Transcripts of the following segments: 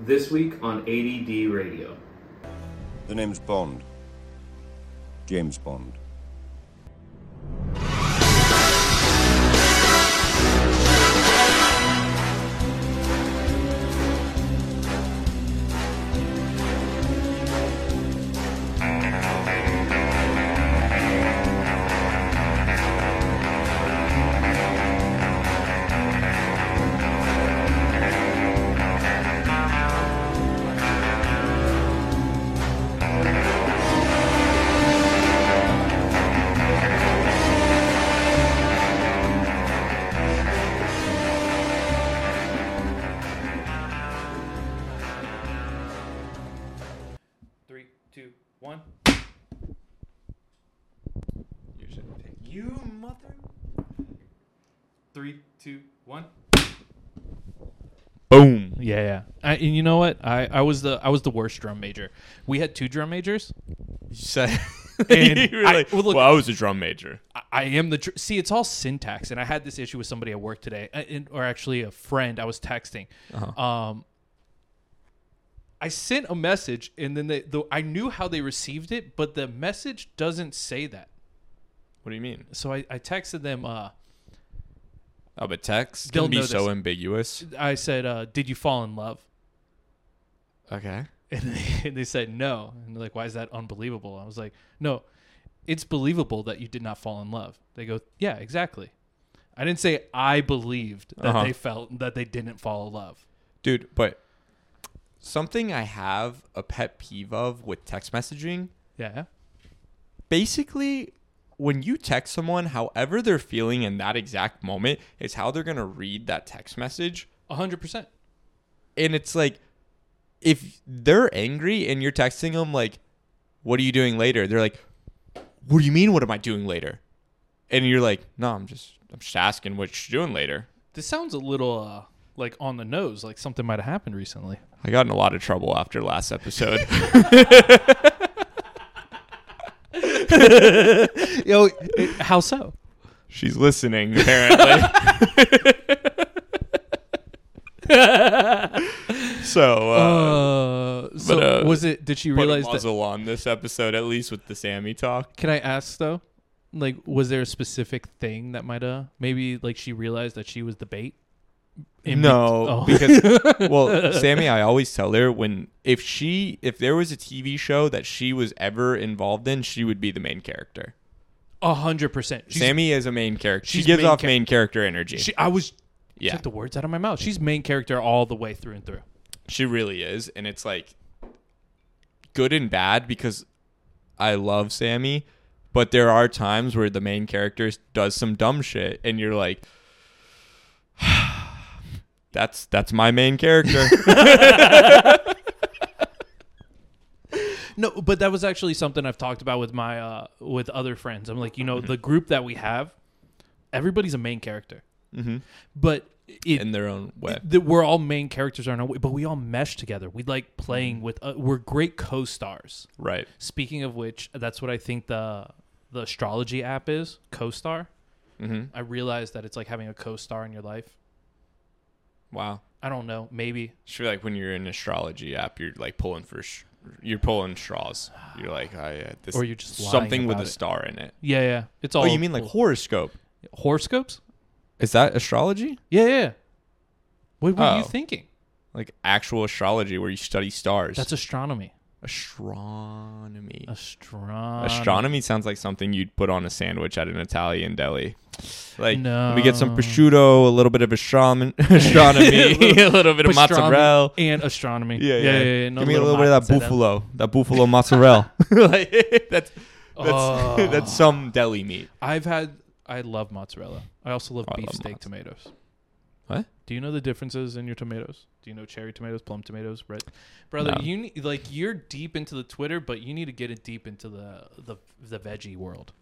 This week on ADD Radio. The name's Bond. James Bond. Know what? I, I was the I was the worst drum major. We had two drum majors. You said. And you I- like, well, look- well, I was a drum major. I, I am the dr- see. It's all syntax, and I had this issue with somebody at work today, uh, in- or actually a friend. I was texting. Uh-huh. Um, I sent a message, and then they, the, I knew how they received it, but the message doesn't say that. What do you mean? So I, I texted them. Uh, Oh, but text They'll can be so ambiguous. I said, uh, "Did you fall in love?" Okay. And they, and they said no. And they're like, why is that unbelievable? I was like, no, it's believable that you did not fall in love. They go, yeah, exactly. I didn't say I believed that Uh-huh. they felt that they didn't fall in love. Dude, but something I have a pet peeve of with text messaging, Yeah. basically when you text someone however they're feeling in that exact moment is how they're going to read that text message. A hundred percent. And it's like if they're angry and you're texting them like what are you doing later? They're like what do you mean what am I doing later? And you're like, "No, I'm just I'm just asking what you're doing later." This sounds a little uh, like on the nose, like something might have happened recently. I got in a lot of trouble after last episode. Yo, how so? She's listening apparently. so uh, Uh, so uh, was it? Did she put a realize that? muzzle on this episode at least with the Sammy talk. Can I ask though? Like, was there a specific thing that might have maybe like she realized that she was the bait? In no, Oh. because well, Sammy, I always tell her when if she if there was a TV show that she was ever involved in, she would be the main character. A hundred percent. Sammy is a main character. She gives main off char- main character energy. She, I was yeah, took the words out of my mouth. She's main character all the way through and through. She really is, and it's like good and bad because I love Sammy, but there are times where the main character does some dumb shit, and you're like, "That's that's my main character." No, but that was actually something I've talked about with my uh with other friends. I'm like, you know, the group that we have, everybody's a main character, mm-hmm. but it, In their own way. that we're all main characters on our way, but we all mesh together. We like playing with. Uh, we're great co-stars. Right. Speaking of which, that's what I think the the astrology app is co-star. Mm-hmm. I realized that it's like having a co-star in your life. Wow. I don't know, maybe feel like when you're in an astrology app, you're like pulling for, sh- you're pulling straws. You're like, oh, yeah, this Or you're just something with a it. star in it. yeah, yeah. It's all. Oh, you mean like horoscope? horoscopes? Is that astrology? Yeah, yeah. What were you Oh. thinking? Like actual astrology where you study stars? That's astronomy. astronomy. Astronomy. Astronomy sounds like something you'd put on a sandwich at an Italian deli. Like, let me get some No. prosciutto, a little bit of astronomy, astronomy a little bit of mozzarella. and astronomy. Yeah, yeah. yeah. no Give me a little bit of that buffalo, that buffalo mozzarella. like, that's that's Oh. that's some deli meat. I've had. I love mozzarella. I also love Oh, I beefsteak tomatoes. What? Do you know the differences in your tomatoes? Do you know cherry tomatoes, plum tomatoes, red? Brother, No. you need like you're deep into the Twitter, but you need to get it deep into the the the veggie world.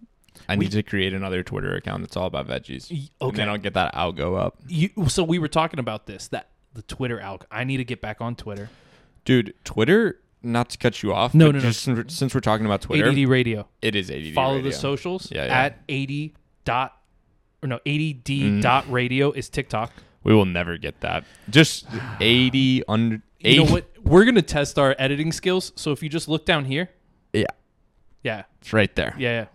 I We- need to create another Twitter account that's all about veggies. Y- And Okay. then I'll get that algo up. You, so we were talking about this that the Twitter alg. I need to get back on Twitter. Dude, Twitter, not to cut you off. No, but no, no. just Since, since we're talking about Twitter, ADD Radio. it is ADD Follow radio. the socials Yeah, yeah. at 80 dot or no 80d Mm. dot radio is TikTok. We will never get that. Just 80 under You know 80 what? We're gonna test our editing skills. So if you just look down here, Yeah, yeah, it's right there. yeah, yeah.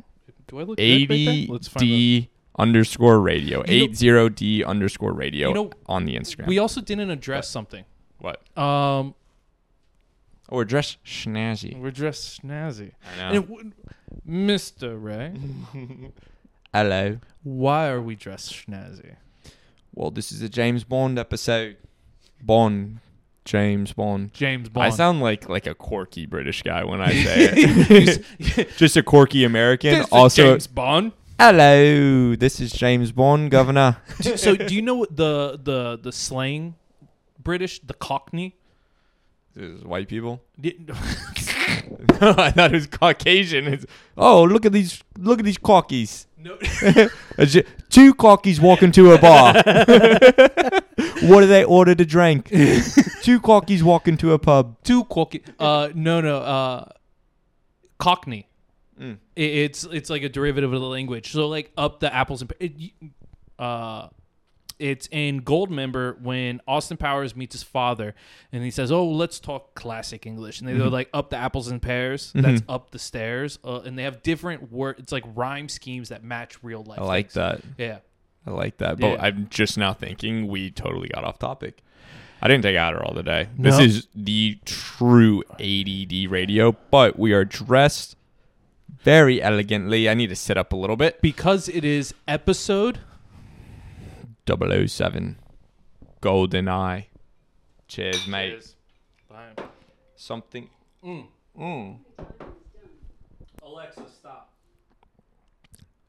Do I look good right there? Let's find the- ADD underscore radio. 80D underscore radio You know, on the Instagram. We also didn't address something. what? Um, Oh, we're dressed snazzy. we're dressed snazzy. I know. And it Mr. Ray, Hello. why are we dressed snazzy? Well, this is a James Bond episode. Bond. James Bond. James Bond. I sound like like a quirky British guy when I say it. Just a quirky American. This also, James Bond. hello. This is James Bond, Governor. So do you know what the the the slang British the Cockney? This is white people. No, I thought it was Caucasian. It's, oh, look at these! Look at these cockies. no, Two cockies walk into a bar. what do they order to drink? Two cockies walk into a pub. Two cocky. Uh, no, no. Uh, Cockney. Mm. It, it's it's like a derivative of the language. So like up the apples and it, uh, it's in Goldmember when Austin Powers meets his father, and he says, "Oh, let's talk classic English." And they Mm-hmm. go like up the apples and pears. That's up the stairs, uh, and they have different word. It's like rhyme schemes that match real life. I like things. that. Yeah. I like that. But Yeah. I'm just now thinking we totally got off topic. I didn't take Adderall today. This No. is the true ADD radio, but we are dressed very elegantly. I need to sit up a little bit. Because it is episode 007. Golden Eye. Cheers, mate. Something. Mm. Mm. Alexa, stop.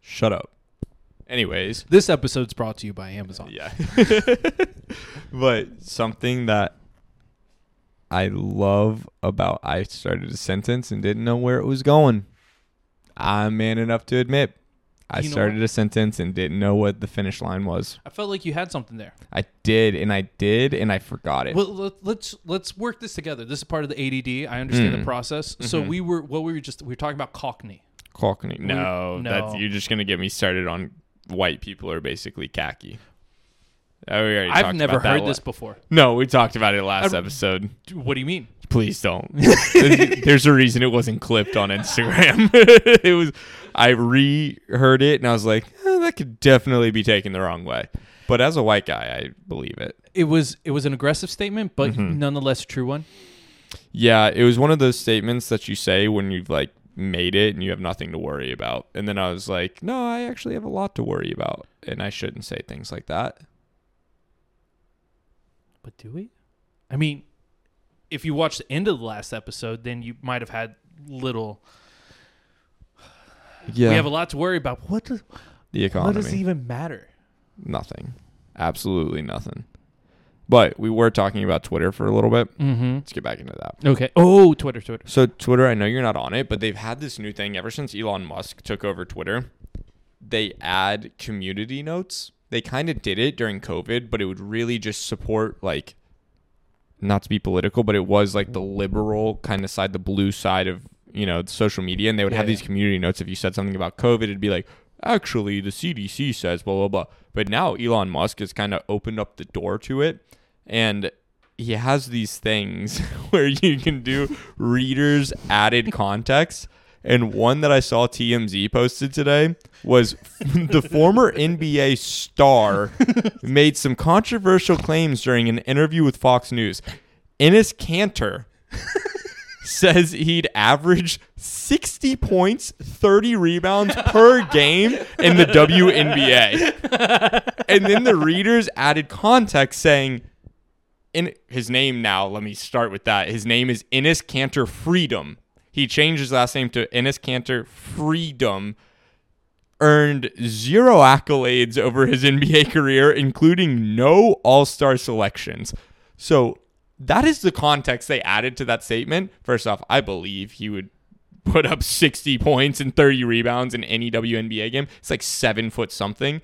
Shut up. Anyways, This episode's brought to you by Amazon. yeah. but something that I love about I started a sentence and didn't know where it was going. I'm man enough to admit I You know started a sentence and didn't know what the finish line was. I felt like you had something there. I did and I did and I forgot it. Well, let, let's let's work this together. This is part of the ADD. I understand Mm. the process. So Mm-hmm. we were what we were just we were talking about Cockney. Cockney. No, no. that's you're just gonna get me started on white people are basically khaki. Oh, we already I've never heard this before. No, we talked about it last I- episode. What do you mean? Please don't. There's a reason it wasn't clipped on Instagram. it was. I re-heard it and I was like, eh, that could definitely be taken the wrong way. But as a white guy, I believe it. It was it was an aggressive statement, but Mm-hmm. nonetheless a true one. Yeah, it was one of those statements that you say when you've like made it and you have nothing to worry about. And then I was like, no, I actually have a lot to worry about, and I shouldn't say things like that. But do we? I mean, if you watched the end of the last episode, then you might have had little. Yeah, We have a lot to worry about. What does the economy? what does it even matter? nothing, absolutely nothing. But we were talking about Twitter for a little bit. Mm-hmm. Let's get back into that. Okay. Oh, Twitter, Twitter. So Twitter, I know you're not on it, but they've had this new thing ever since Elon Musk took over Twitter. They add community notes. They kind of did it during COVID, but it would really just support like not to be political, but it was like the liberal kind of side, the blue side of, you know, social media and they would have Yeah. these community notes if you said something about COVID, it'd be like, "Actually, the CDC says blah blah blah." But now Elon Musk has kind of opened up the door to it and he has these things where you can do readers added context. And one that I saw TMZ posted today was the former NBA star made some controversial claims during an interview with Fox News. Enes Kanter says he'd average 60 points, 30 rebounds per game in the WNBA. and then the readers added context saying, in his name now, let me start with that. His name is Enes Kanter Freedom. He changed his last name to Enes Kanter Freedom. Earned zero accolades over his NBA career, including no All Star selections. So that is the context they added to that statement. First off, I believe he would put up 60 points and 30 rebounds in any WNBA game. It's like seven foot something.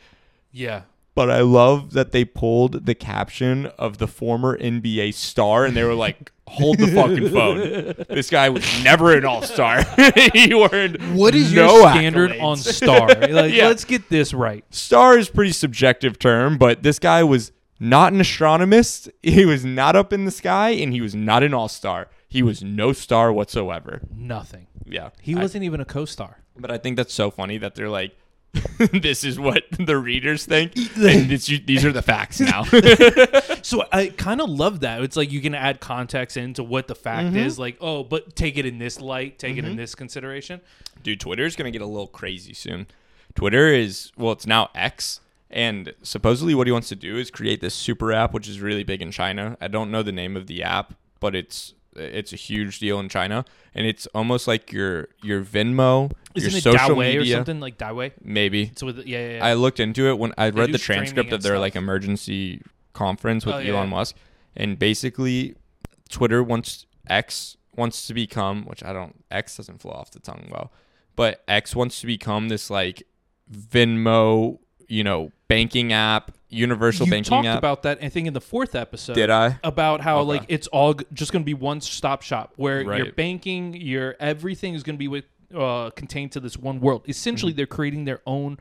Yeah. But I love that they pulled the caption of the former NBA star and they were like, hold the fucking phone. This guy was never an all star. he earned What is no your standard accolades. on star? Like, Yeah. let's get this right. Star is pretty subjective term, but this guy was not an astronomist. He was not up in the sky, and he was not an all star. He was no star whatsoever. Nothing. Yeah, He I- wasn't even a co-star. but I think that's so funny that they're like, "This is what the readers think, and it's, these are the facts now." So I kind of love that. It's like you can add context into what the fact Mm-hmm. is. Like, oh, but take it in this light, take it in this consideration. Dude, Twitter's gonna get a little crazy soon. Twitter is well, it's now X, and supposedly what he wants to do is create this super app, which is really big in China. I don't know the name of the app, but it's it's a huge deal in China, and it's almost like your your Venmo, Isn't your it social Dawei or something like Dawei? maybe. So with yeah, yeah, yeah. I looked into it when I read the transcript of their like emergency conference with Oh, Elon yeah. Musk, and basically, Twitter wants X wants to become, which I don't X doesn't flow off the tongue well, but X wants to become this like Venmo, you know, banking app, universal you banking talked app. about that. I think in the fourth episode. Did I? About how Okay. like it's all g- just going to be one stop shop where your Right. banking, your everything is going to be with uh, contained to this one world. Essentially, they're creating their own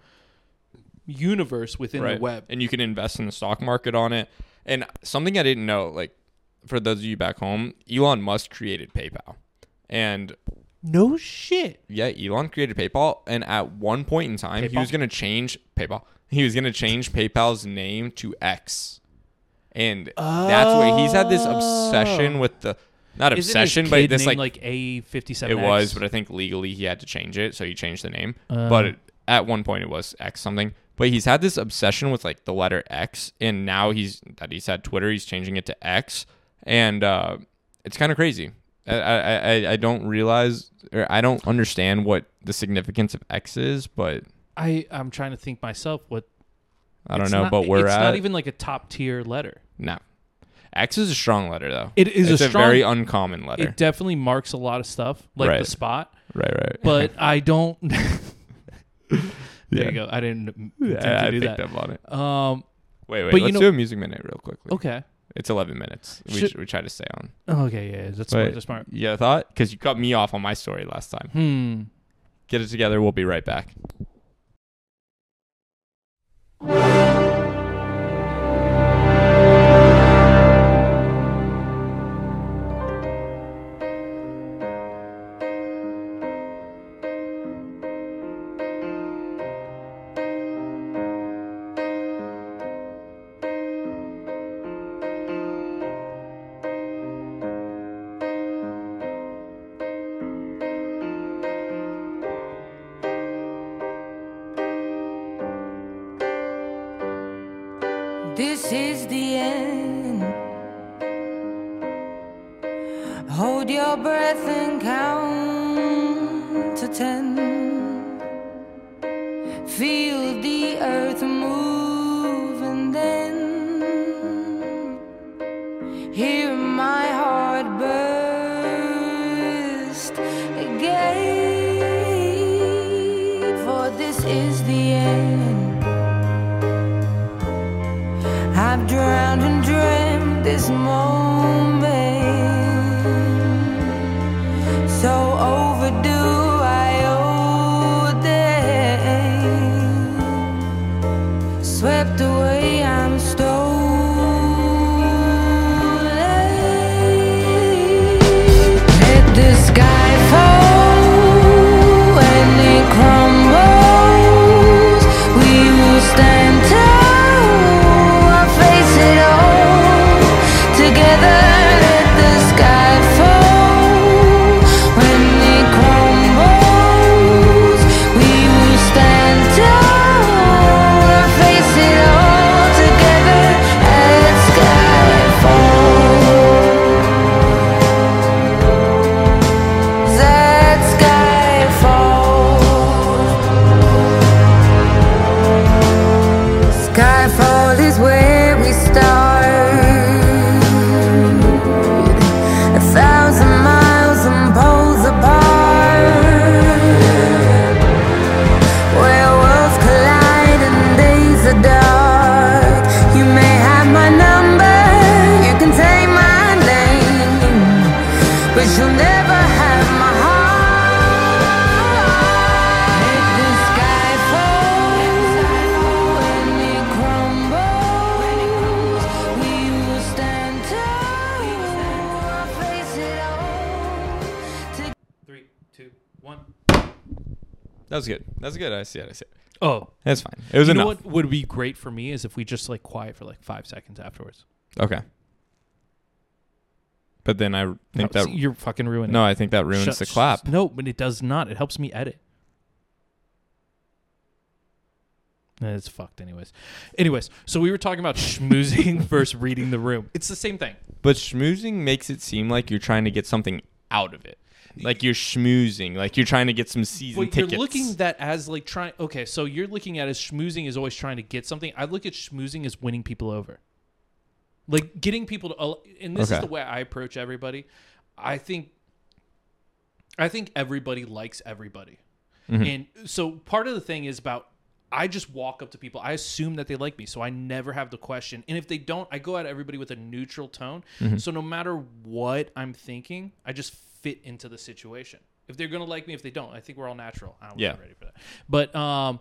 universe within the web. And you can invest in the stock market on it. And something I didn't know, like for those of you back home, Elon Musk created PayPal. And No shit. yeah, Elon created PayPal and at one point in time he was going to change PayPal. He was going to change PayPal's name to X. And that's what he's had this obsession with the not obsession, but this like like A fifty seven. it was, but I think legally he had to change it, so he changed the name. Uh. but it, at one point it was X something. But he's had this obsession with like the letter X, and now he's that he's had Twitter, he's changing it to X, and uh, it's kind of crazy. I, I I I don't realize or I don't understand what the significance of X is, but I I'm trying to think myself what I don't know. not- but we're it's at not even like a top tier letter. no. X is a strong letter though. It is it's a a, strong- very uncommon letter. It definitely marks a lot of stuff, like the spot. right, right. But I don't. there Yeah. you go. I didn't yeah, to I do picked that. up on it. Um. Wait, wait. but you let's know- do a music minute real quickly. Okay. It's 11 minutes. We, Should- sh- we try to stay on. Okay. Yeah. That's smart. Wait, That's smart. You got thought? Because you cut me off on my story last time. Hmm. Get it together. We'll be right back. This That's good. I see it. I see it. Oh, That's fine. It was you enough. what would be great for me is if we just like quiet for like five seconds afterwards. Okay. But then I think No, that you're fucking ruining. no, it. I think that ruins Shut- the clap. No, but it does not. It helps me edit. It's fucked, anyways. Anyways, so we were talking about schmoozing versus reading the room. It's the same thing. But schmoozing makes it seem like you're trying to get something out of it. Like you're schmoozing, like you're trying to get some season But tickets. you're looking that as like trying. Okay, so you're looking at as schmoozing is always trying to get something. I look at schmoozing as winning people over, like getting people to. And this is the way I approach everybody. I think. I think everybody likes everybody, Mm-hmm. and so part of the thing is about. I just walk up to people. I assume that they like me, so I never have the question. And if they don't, I go at everybody with a neutral tone. Mm-hmm. So no matter what I'm thinking, I just fit into the situation. If they're gonna like me, if they don't, I think we're all natural. I wasn't Yeah. ready for that. But um,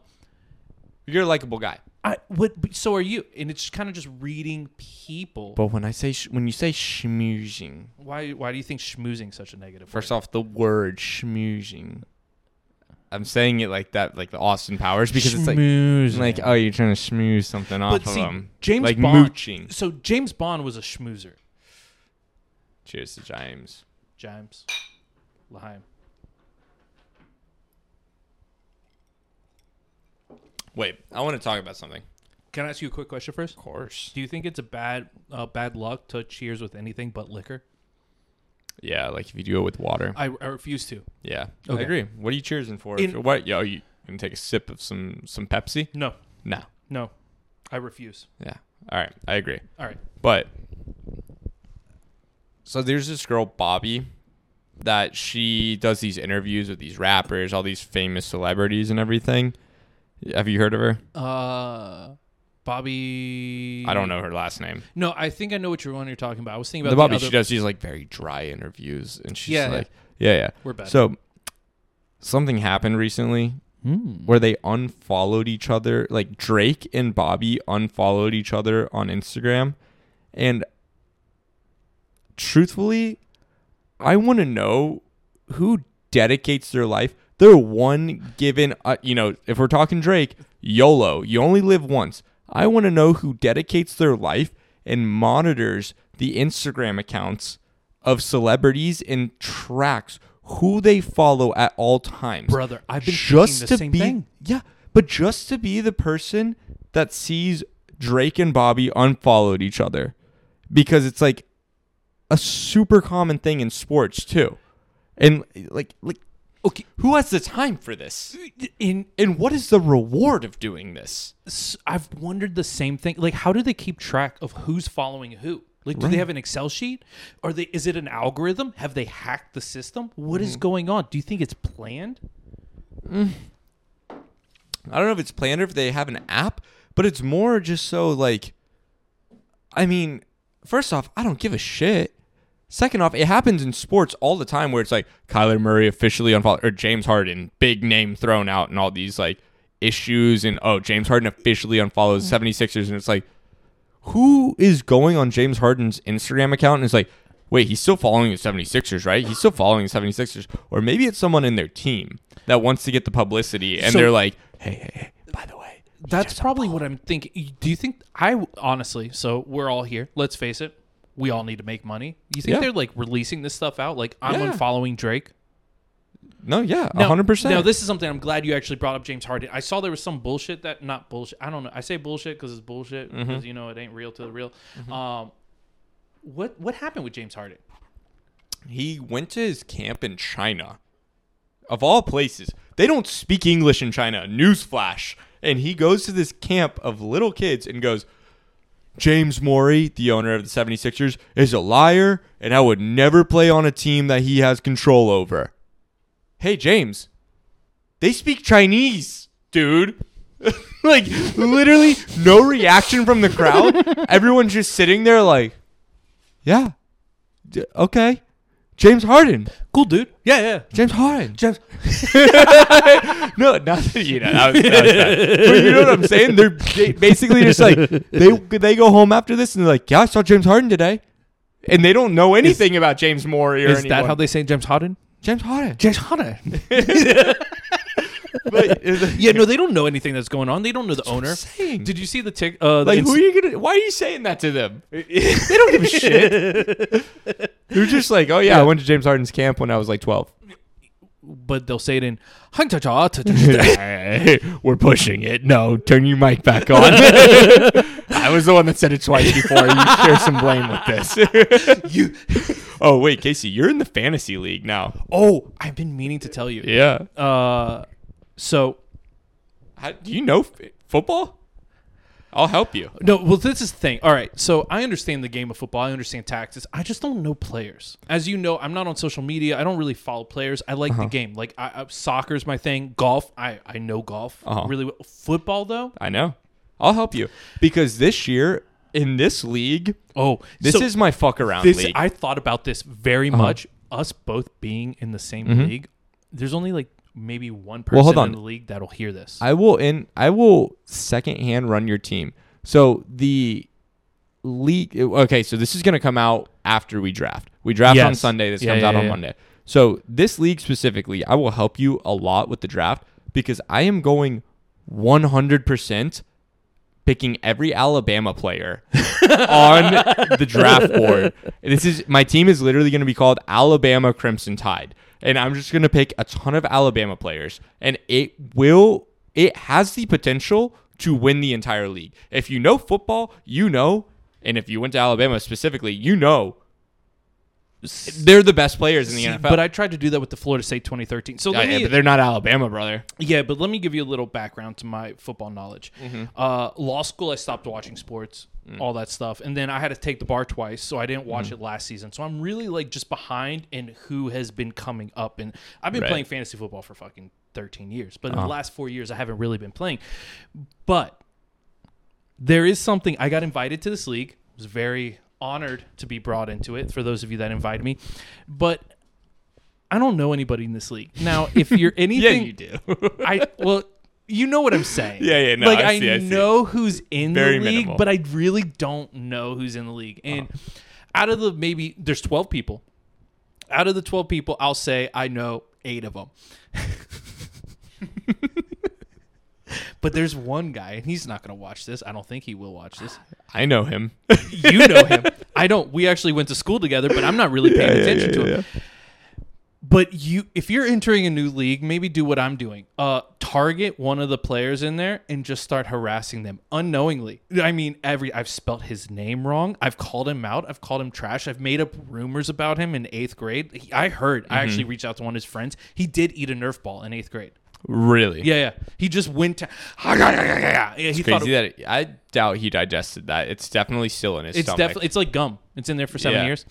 you're a likable guy. I what? but So are you? And it's kind of just reading people. But when I say sh- when you say schmoozing, why? Why do you think schmoozing such a negative? first word? off, the word schmoozing, I'm saying it like that, like the Austin Powers, because it's like like oh, you're trying to schmooze something off but of see, them. James like Bond. mooching. So James Bond was a schmoozer. Cheers to James. James, L'chaim. Wait, I want to talk about something. Can I ask you a quick question first? Of course. Do you think it's a bad uh, bad luck to cheers with anything but liquor? Yeah, like if you do it with water. I, I refuse to. Yeah, Okay. I agree. What are you cheersing for? In- what? Yo, you gonna take a sip of some some Pepsi? No, No. no, I refuse. Yeah. All right, I agree. All right. But so there's this girl Bobby that she does these interviews with these rappers, all these famous celebrities and everything. Have you heard of her? Uh, Bobby. I don't know her last name. No, I think I know what you're one you're talking about. I was thinking about The about Bobby the she does these like very dry interviews and she's Yeah, yeah. like yeah, yeah. We're bad. So something happened recently Hmm. where they unfollowed each other. Like Drake and Bobby unfollowed each other on Instagram. And truthfully, I want to know who dedicates their life. Their one given, uh, you know, if we're talking Drake, YOLO, you only live once. I want to know who dedicates their life and monitors the Instagram accounts of celebrities and tracks who they follow at all times brother. I've been just to same be thing. yeah but just to be the person that sees drake and bobby unfollowed each other because it's like a super common thing in sports too and like like Okay, who has the time for this in and what is the reward of doing this I've wondered the same thing. Like, how do they keep track of who's following who? Like, do they have an Excel sheet? Are they? Is it an algorithm? Have they hacked the system? What Mm-hmm. is going on? Do you think it's planned? I don't know if it's planned or if they have an app, but it's more just so like I mean, first off, I don't give a shit. Second off, it happens in sports all the time where it's like Kyler Murray officially unfollowed or James Harden, big name thrown out and all these like issues and oh, James Harden officially unfollows mm-hmm. 76ers and it's like who is going on James Harden's Instagram account and is like, wait, he's still following the 76ers, right? He's still following the 76ers. Or maybe it's someone in their team that wants to get the publicity and So- they're like, hey, hey, hey, by the way. he That's probably what I'm thinking. Do you think I honestly? So we're all here. Let's face it. We all need to make money. You think Yeah. they're like releasing this stuff out? Like I'm Yeah. unfollowing Drake. No, yeah, Now- 100%. Now, this is something I'm glad you actually brought up James Harden. I saw there was some bullshit that not bullshit. I don't know. I say bullshit because it's bullshit Mm-hmm. because you know it ain't real to the real. Um, what what happened with James Harden? he went to his camp in China. Of all places, they don't speak English in China. Newsflash. And he goes to this camp of little kids and goes, James Morey, the owner of the 76ers, is a liar, and I would never play on a team that he has control over. Hey, James, they speak Chinese, dude. like, literally, no reaction from the crowd. Everyone's just sitting there, like, yeah, D- okay. James Harden. Cool dude. Yeah, yeah. James Harden. James. No, not you know. That was, that was. But you know what I'm saying? They're ba- basically just like they they go home after this and they're like, "Yeah, I saw James Harden today," and they don't know anything about James Morey or Is that how they say James Harden? James Harden. James Harden. But, yeah, no, they don't know anything that's going on. They don't know the owner. saying. Did you see the tick? Uh, the like, ins- who are you gonna? Why are you saying that to them? they don't give a shit. They're just like, oh yeah, I went to James Harden's camp when I was like twelve. but they'll say it in. We're pushing it. No, turn your mic back on. I was the one that said it twice before. You share some blame with this. you. Oh wait, Casey, you're in the fantasy league now. oh, I've been meaning to tell you. Yeah. Uh, so How, do you know f- football? I'll help you. No, well, this is the thing. All right, so I understand the game of football. I understand taxes. I just don't know players. As you know, I'm not on social media. I don't really follow players. I like Uh-huh. the game. Like I, I, soccer's my thing. Golf, I I know golf Uh-huh. really well. Football though, I know. I'll help you because this year in this league, oh, this so is my fuck around this. league. I thought about this very Uh-huh. much. Us both being in the same league. There's only like maybe one person Mm-hmm. hold on. in the league that'll hear this. I will in I will secondhand run your team. So the league okay, so this is gonna come out after we draft. We draft on Sunday, this Yeah, comes yeah, out on yeah. Monday. So this league specifically, I will help you a lot with the draft because I am going one hundred percent picking every Alabama player on the draft board. This is my team is literally going to be called Alabama Crimson Tide, and I'm just going to pick a ton of Alabama players, and it will it has the potential to win the entire league. If you know football, you know, and if you went to Alabama specifically, you know. They're the best players in the NFL. But I tried to do that with the Florida State 2013. So Yeah, let yeah, but they're not Alabama, brother. Yeah, but let me give you a little background to my football knowledge. Mm-hmm. Uh, law school, I stopped watching sports, Mm. all that stuff, and then I had to take the bar twice, so I didn't watch it last season. So I'm really like just behind in who has been coming up, and I've been Right. Uh-huh. playing fantasy football for fucking 13 years, but in the last four years, I haven't really been playing. But there is something I got invited to this league. It was very honored to be brought into it. For those of you that invited me, but. I don't know anybody in this league. Now, if you're anything, yeah, you do. I well, you know what I'm saying. Yeah, yeah, no, like I I, see, I see. know who's in Very the league, minimal. but I really don't know who's in the league. And oh. out of the maybe there's 12 people. Out of the 12 people, I'll say I know eight of them. but there's one guy, and he's not going to watch this. I don't think he will watch this. I know him. You know him. I don't. We actually went to school together, but I'm not really paying attention to him. But you, if you're entering a new league, maybe do what I'm doing. Uh, target one of the players in there and just start harassing them unknowingly. I mean, every I've spelt his name wrong. I've called him out. I've called him trash. I've made up rumors about him in eighth grade. He, I heard. I actually reached out to one of his friends. He did eat a Nerf ball in eighth grade. Really? Yeah, yeah. He just went to. Yeah, he thought crazy it- that I doubt he digested that. It's definitely still in his it's stomach. definitely it's like gum. It's in there for seven Yeah. years.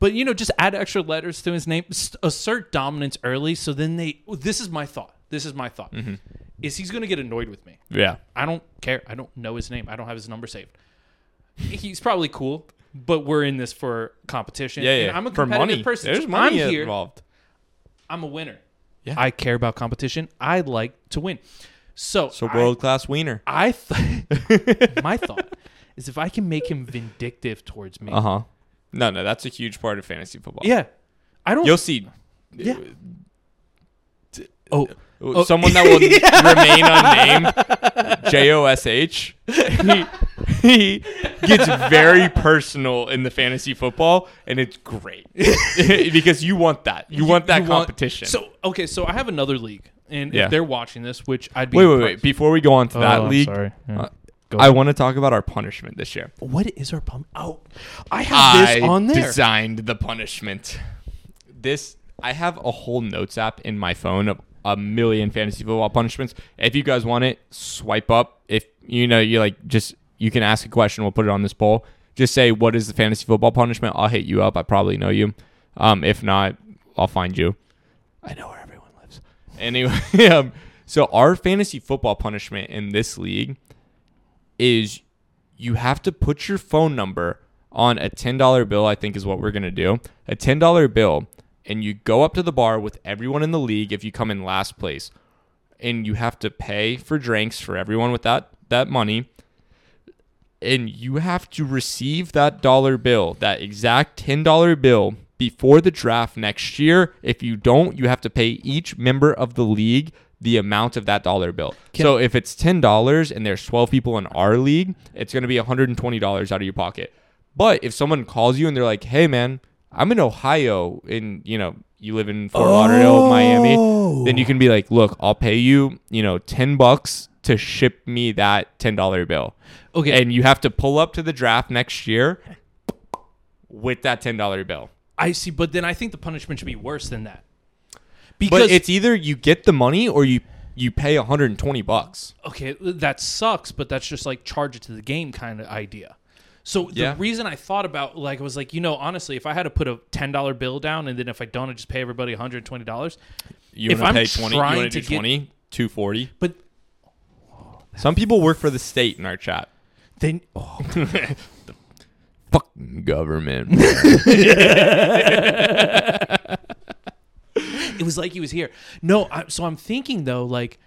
But you know, just add extra letters to his name. Assert dominance early, so then they. This is my thought. This is my thought. Mm-hmm. Is he's going to get annoyed with me? yeah. I don't care. I don't know his name. I don't have his number saved. He's probably cool, but we're in this for competition. Yeah, And yeah. I'm a For competitive money. person. There's money I'm here. involved. I'm a winner. Yeah. I care about competition. I like to win. So, So world class wiener. I, th- my thought is if I can make him vindictive towards me. Uh huh. No, no, that's a huge part of fantasy football. Yeah. I don't. You'll see Yeah. Oh, someone that will remain unnamed, J O S H. He he gets very personal in the fantasy football, and it's great because you want that. You want that you want- competition. so okay, so I have another league, and Yeah. if they're watching this, which I'd be. wait, wait, wait. impressed- Before we go on to Oh, that I'm league, sorry. Yeah. uh, Go I ahead. want to talk about our punishment this year. What is our pump? Oh, I have this I on there. designed the punishment. This I have a whole notes app in my phone of a million fantasy football punishments. If you guys want it, swipe up. If you know you like just you can ask a question, we'll put it on this poll. Just say what is the fantasy football punishment? I'll hit you up. I probably know you. Um, if not, I'll find you. I know where everyone lives. Anyway, um, so our fantasy football punishment in this league is you have to put your phone number on a $10 bill, I think is what we're going to do. A $10 bill, and you go up to the bar with everyone in the league if you come in last place. And you have to pay for drinks for everyone with that, that money. And you have to receive that dollar bill, that exact $10 bill, before the draft next year. If you don't, you have to pay each member of the league the amount of that dollar bill. so if it's ten dollars and there's twelve people in our league, it's going to be one hundred and twenty dollars out of your pocket. But if someone calls you and they're like, "Hey, man, I'm in Ohio, and you know you live in Fort Lauderdale, Miami," then you can be like, "Look, I'll pay you, you know, ten bucks to ship me that ten dollar bill." Okay. and you have to pull up to the draft next year with that ten dollar bill. I see, but then I think the punishment should be worse than that. Because But it's either you get the money or you you pay 120 bucks. okay, uh, that sucks, but that's just like charge it to the game kind of idea. So Yeah. the reason I thought about like I was like, you know, honestly, if I had to put a ten dollar bill down and then if I don't, I just pay everybody one hundred twenty dollars. You If want I'm to pay 20, you trying want to to do get- 20, 240. But Some people work for the state in our chat. then oh, the Fucking government. it was like he was here. No, I, so I'm thinking though, like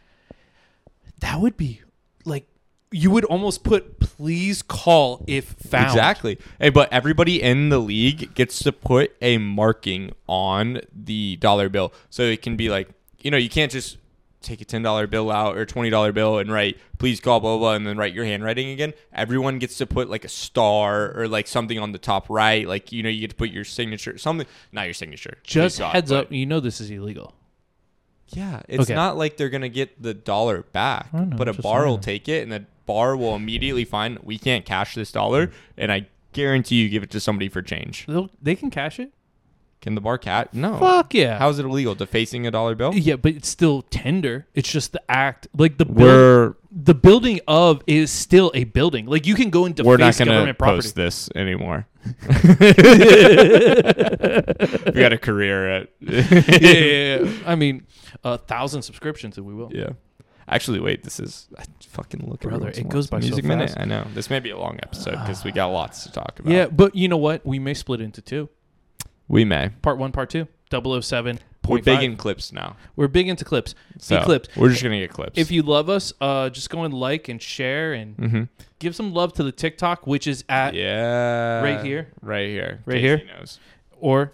that would be like you would almost put please call if found. exactly. Hey, but everybody in the league gets to put a marking on the dollar bill. So it can be like, you know, you can't just take a $10 bill out or $20 bill and write, please call blah, blah, and then write your handwriting again. Everyone gets to put like a star or like something on the top right. Like, you know, you get to put your signature, something, not your signature. Just God, heads up, you know this is illegal. Yeah, it's Okay. not like they're gonna get the dollar back, know, but a bar will take it, and the bar will immediately find we can't cash this dollar, and I guarantee you give it to somebody for change. They'll, they can cash it. Can the bar cat? No. Fuck yeah. How is it illegal? Defacing a dollar bill? yeah, but it's still tender. It's just the act, like the build, the building of is still a building. Like you can go and deface we're not gonna government property. post this anymore. we got a career at yeah, yeah, yeah. I mean, a thousand subscriptions, and we will. yeah. Actually, wait. This is I fucking look. Brother, every once it goes while. by so music minute. fast. I know this may be a long episode because we got lots to talk about. Yeah, but you know what? We may split into two. We may. Part one, part two. 007. We're point big in clips now. We're big into clips. So Be clips. We're just gonna get clips. If you love us, uh, just go and like and share and Mhm. give some love to the TikTok, which is at yeah, right here? right here, Right Casey here? Knows. or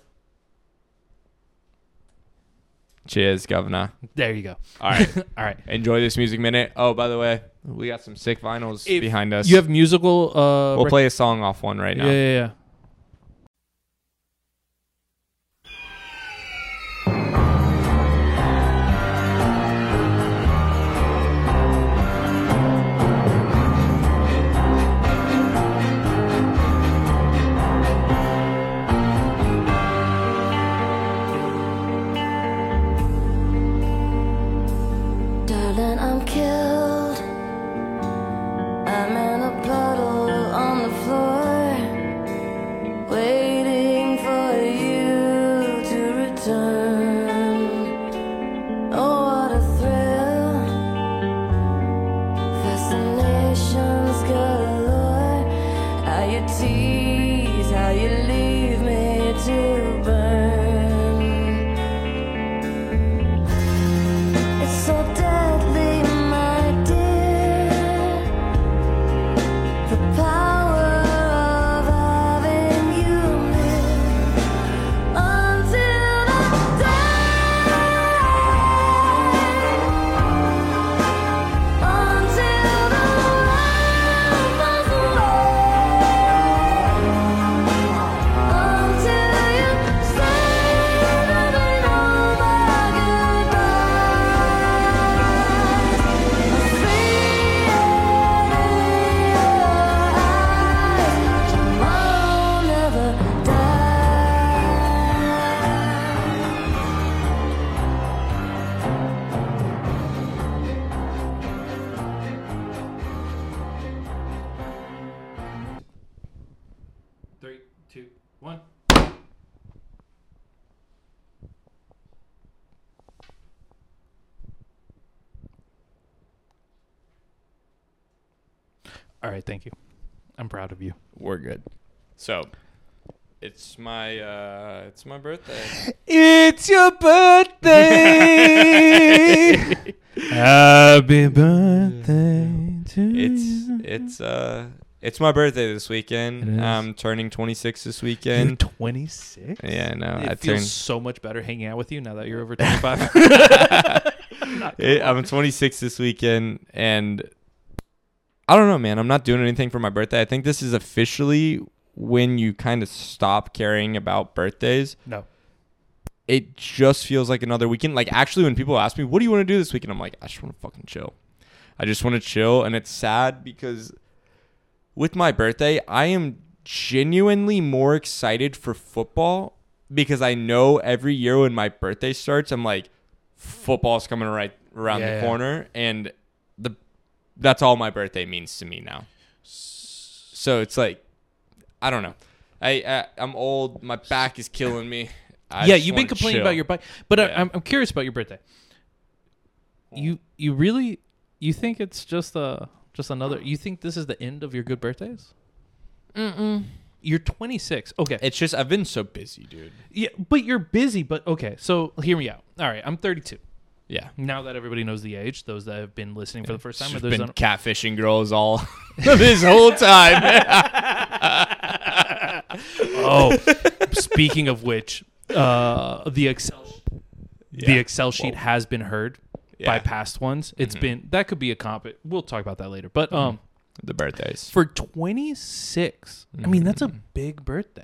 Cheers, governor. there you go. All right, All right. enjoy this music minute. Oh, by the way, we got some sick vinyls If behind us. You have musical. Uh, We'll rec- play a song off one right now. yeah, yeah. Darling, All right, thank you. I'm proud of you. We're good. So, it's my uh it's my birthday. It's your birthday. Happy birthday to It's it's uh It's my birthday this weekend. I'm turning 26 this You're weekend. 26. Yeah, no, It I feels turned. so much better hanging out with you now that you're over 25. Eh, I'm 26 this weekend, and I don't know, man. I'm not doing anything for my birthday. I think this is officially when you kind of stop caring about birthdays. no. It just feels like another weekend. Like actually, when people ask me, "What do you want to do this weekend?" I'm like, I just want to fucking chill. I just want to chill, and it's sad because with my birthday, I am genuinely more excited for football because I know every year when my birthday starts, I'm like, football's coming right around Yeah, the yeah. corner, and that's all my birthday means to me now. So it's like, I don't know. I, I I'm old. My back is killing me. I yeah, you've been complaining chill. about your bike, but I, Yeah. I'm, I'm curious about your birthday. You you really you think it's just a just another? You think this is the end of your good birthdays? Mm-mm. You're 26. Okay. It's just I've been so busy, dude. yeah, but you're busy. But okay, so hear me out. All right, I'm 32. Yeah. Now that everybody knows the age, those that have been listening for the first time, or those been that- catfishing girls all this whole time. Oh, speaking of which, uh, the Excel the Excel sheet Whoa. has been heard by past ones. It's been that could be a comp. We'll talk about that later. But um, the birthdays. for 26, I mean that's a big birthday.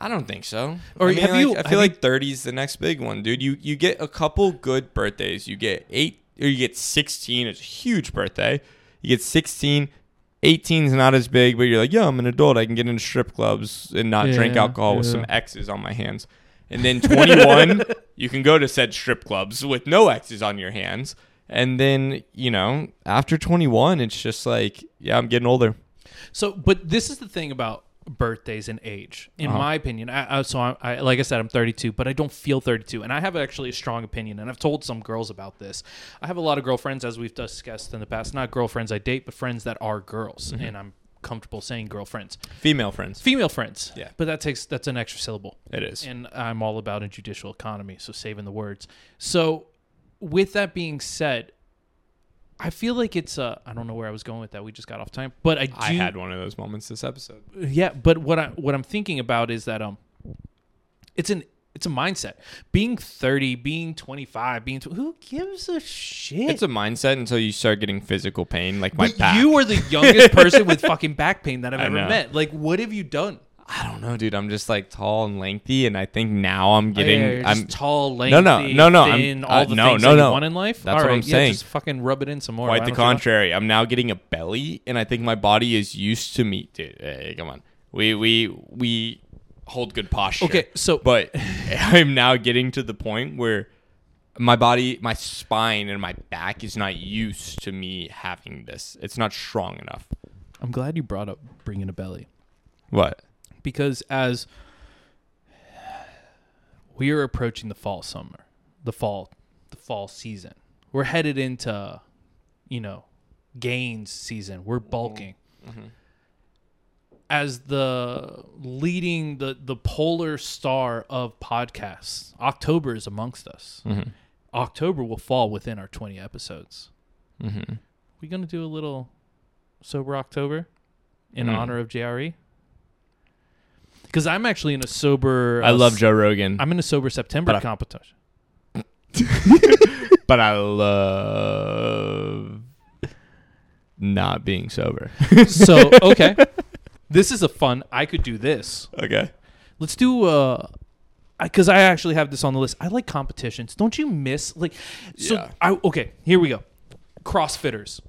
I don't think so. Or I mean, have like, you- I feel like 30 is the next big one, dude. You you get a couple good birthdays. You get eight or you get 16. It's a huge birthday. You get 16. 18 is not as big, but you're like, yo, I'm an adult. I can get into strip clubs and not drink Yeah, alcohol with some X's on my hands. And then 21, you can go to said strip clubs with no X's on your hands. And then, you know, after 21, it's just like, yeah, I'm getting older. So, but this is the thing about birthdays and age, in Uh-huh. my opinion. I, I, so, I, I, like I said, I'm 32, but I don't feel 32, and I have actually a strong opinion. And I've told some girls about this. I have a lot of girlfriends, as we've discussed in the past. Not girlfriends I date, but friends that are girls, Mm-hmm. and I'm comfortable saying girlfriends, Female friends. female friends. Yeah. but that takes that's an extra syllable. It is. and I'm all about a judicial economy, so saving the words. So, with that being said, I feel like it's uh I don't know where I was going with that. We just got off time, but I do. I had one of those moments this episode. Yeah, but what I what I'm thinking about is that um, it's an it's a mindset. Being 30, being 25, being tw- who gives a shit? It's a mindset until you start getting physical pain, like my But back. You are the youngest person with fucking back pain that I've I ever know. met. Like, what have you done? I don't know, dude. I'm just like tall and lengthy, and I think now I'm getting. Oh, Yeah, you're I'm just tall, lengthy, No, no, no, no, I'm- thin, all uh, the no, things no, that you no. want in life. That's All what right, I'm yeah, saying. Just fucking rub it in some more. quite the don't you want- contrary. I'm now getting a belly, and I think my body is used to me. Dude, hey, come on. We we we hold good posture. Okay, so but I'm now getting to the point where my body, my spine, and my back is not used to me having this. It's not strong enough. I'm glad you brought up bringing a belly. What? Because as we are approaching the fall summer the fall the fall season we're headed into you know gains season. We're bulking. As the leading the the polar star of podcasts october is amongst us. October will fall within our 20 episodes. Mm-hmm. we gonna do a little sober october in Mm. honor of jre because i'm actually in a sober I uh, love Joe Rogan, i'm in a sober september But I- competition but I love not being sober. so okay this is a fun i could do this okay. let's do uh because I actually have this on the list. I like competitions. Don't you miss like? So Yeah. I okay. Here we go. CrossFitters.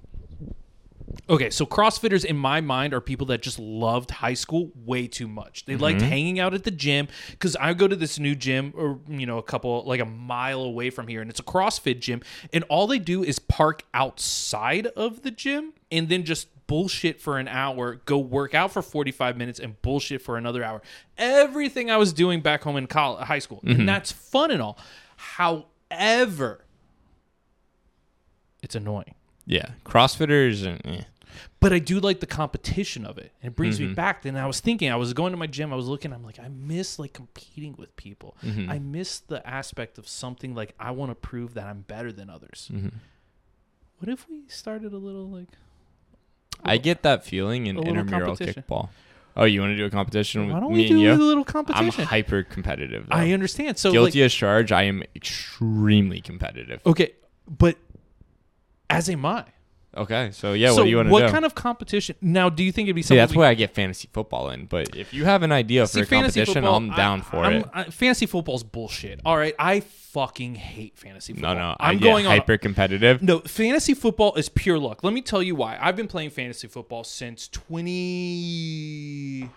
Okay, so CrossFitters in my mind are people that just loved high school way too much. They Mm-hmm. liked hanging out at the gym because I go to this new gym or you know a couple like a mile away from here, and it's a CrossFit gym, and all they do is park outside of the gym and then just bullshit for an hour, go work out for 45 minutes and bullshit for another hour. Everything I was doing back home in college, high school. Mm-hmm. And that's fun and all. However, it's annoying. Yeah. CrossFitters. and. But I do like the competition of it. And it brings Mm-hmm. me back. And I was thinking, I was going to my gym, I was looking, I'm like, I miss like competing with people. Mm-hmm. I miss the aspect of something like I want to prove that I'm better than others. Mm-hmm. What if we started a little like I get that feeling in intramural kickball. Oh, you want to do a competition Why don't we do you? a little competition? I'm hyper competitive. though. I understand. So Guilty like, as charged. I am extremely competitive. okay, but as am I. Okay, so yeah, so what do you want to what kind of competition? Now, do you think it'd be something? See, that's we- why I get fantasy football in. But if you have an idea See, for a competition, football, I'm down I- for I'm- it. I, fantasy football's bullshit. All right, I fucking hate fantasy No, football. no, I I'm get going on. hyper competitive. No, fantasy football is pure luck. Let me tell you why. I've been playing fantasy football since 2011.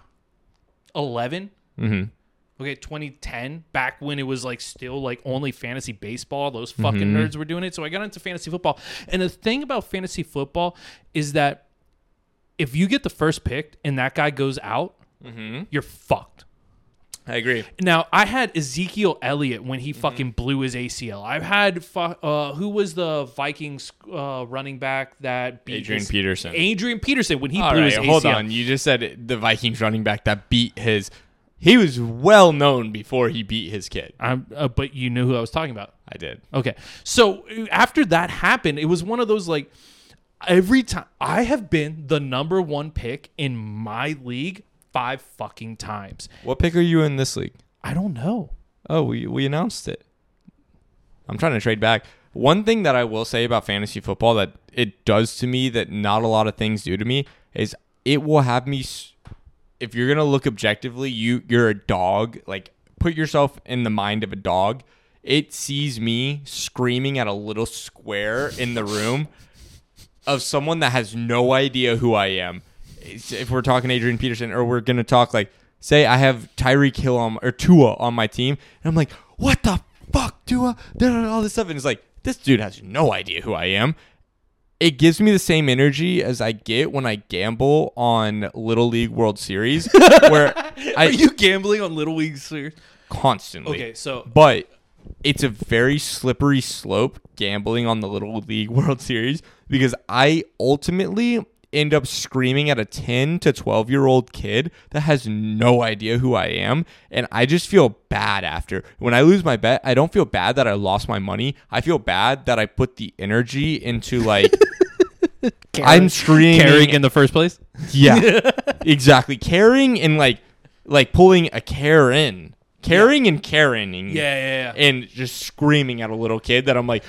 Mm-hmm. Okay, 2010, back when it was like still like only fantasy baseball. Those fucking Mm-hmm. nerds were doing it. So I got into fantasy football. And the thing about fantasy football is that if you get the first pick and that guy goes out, Mm-hmm. you're fucked. I agree. Now I had Ezekiel Elliott when he Mm-hmm. fucking blew his ACL. I've had fu- uh, who was the Vikings uh, running back that beat Adrian his- Peterson. Adrian Peterson when he All blew right, his ACL. hold on. You just said the Vikings running back that beat his. He was well known before he beat his kid. I'm, uh, but you knew who I was talking about. I did. Okay. So uh, after that happened, it was one of those like every time I have been the number one pick in my league five fucking times. What pick are you in this league? I don't know. Oh, we we announced it. I'm trying to trade back. One thing that I will say about fantasy football that it does to me that not a lot of things do to me is it will have me. If you're gonna look objectively, you you're a dog. Like put yourself in the mind of a dog. It sees me screaming at a little square in the room of someone that has no idea who I am. If we're talking Adrian Peterson, or we're gonna talk like, say I have Tyreek Hill on or Tua on my team, and I'm like, what the fuck, Tua? All this stuff, and it's like, this dude has no idea who I am. It gives me the same energy as I get when I gamble on Little League World Series, where I Are you gambling on Little League Series? constantly. Okay, so But it's a very slippery slope gambling on the Little League World Series because I ultimately end up screaming at a 10 to 12 year old kid that has no idea who I am. And I just feel bad after. When I lose my bet, I don't feel bad that I lost my money. I feel bad that I put the energy into like. I'm screaming. carrying in the first place. Yeah, exactly. Caring and like, like pulling a Karen, carrying and Karening. Yeah, yeah, yeah. And just screaming at a little kid that I'm like,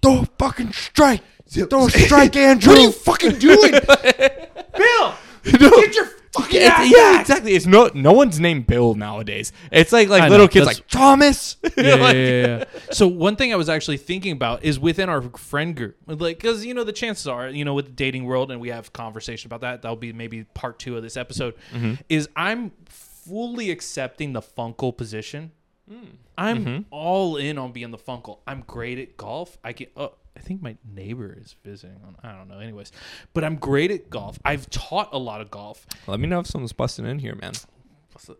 don't fucking strike, don't strike, Andrew. What are you fucking doing, Bill? No. Get your fucking It's- ass yeah, back. exactly. It's no no one's named Bill nowadays. It's like like I know, little kids like Thomas. yeah, Like- yeah, yeah. So one thing I was actually thinking about is within our friend group, like, because you know the chances are, you know, with the dating world, and we have conversation about that. That'll be maybe part two of this episode. Mm-hmm. Is I'm fully accepting the Funkle position. Mm. I'm Mm-hmm. all in on being the Funkle. I'm great at golf. I can. Oh, I think my neighbor is visiting. I don't know. Anyways, but I'm great at golf. I've taught a lot of golf. Let me know if someone's busting in here, man.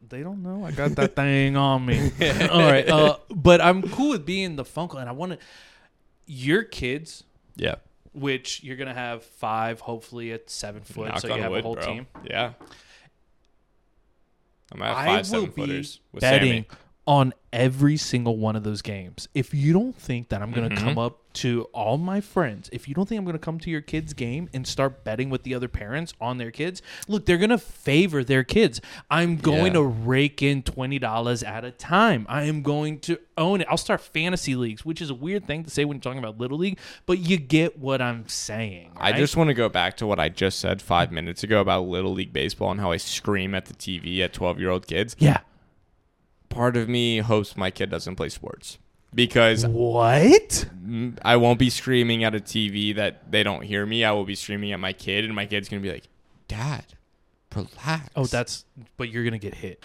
They don't know I got that thing on me. All right, uh, but I'm cool with being the Funkle, and I want to. Your kids, Yeah. which you're gonna have five, hopefully at seven foot, Knock so you have wood, a whole bro. team. Yeah. I'm at I five will seven be footers with betting Sammy. On every single one of those games. If you don't think that I'm going to Mm-hmm. come up to all my friends, if you don't think I'm going to come to your kid's game and start betting with the other parents on their kids, look, they're going to favor their kids. I'm going Yeah. to rake in $20 at a time. I am going to own it. I'll start fantasy leagues, which is a weird thing to say when you're talking about little league, but you get what I'm saying. I just want to go back to what I just said five minutes ago about Little League Baseball and how I scream at the TV at 12 year old kids. Yeah. Part of me hopes my kid doesn't play sports because What? mm, I won't be screaming at a TV that they don't hear me. I will be screaming at my kid, and my kid's to be like, Dad, relax. Oh, that's but you're gonna get hit.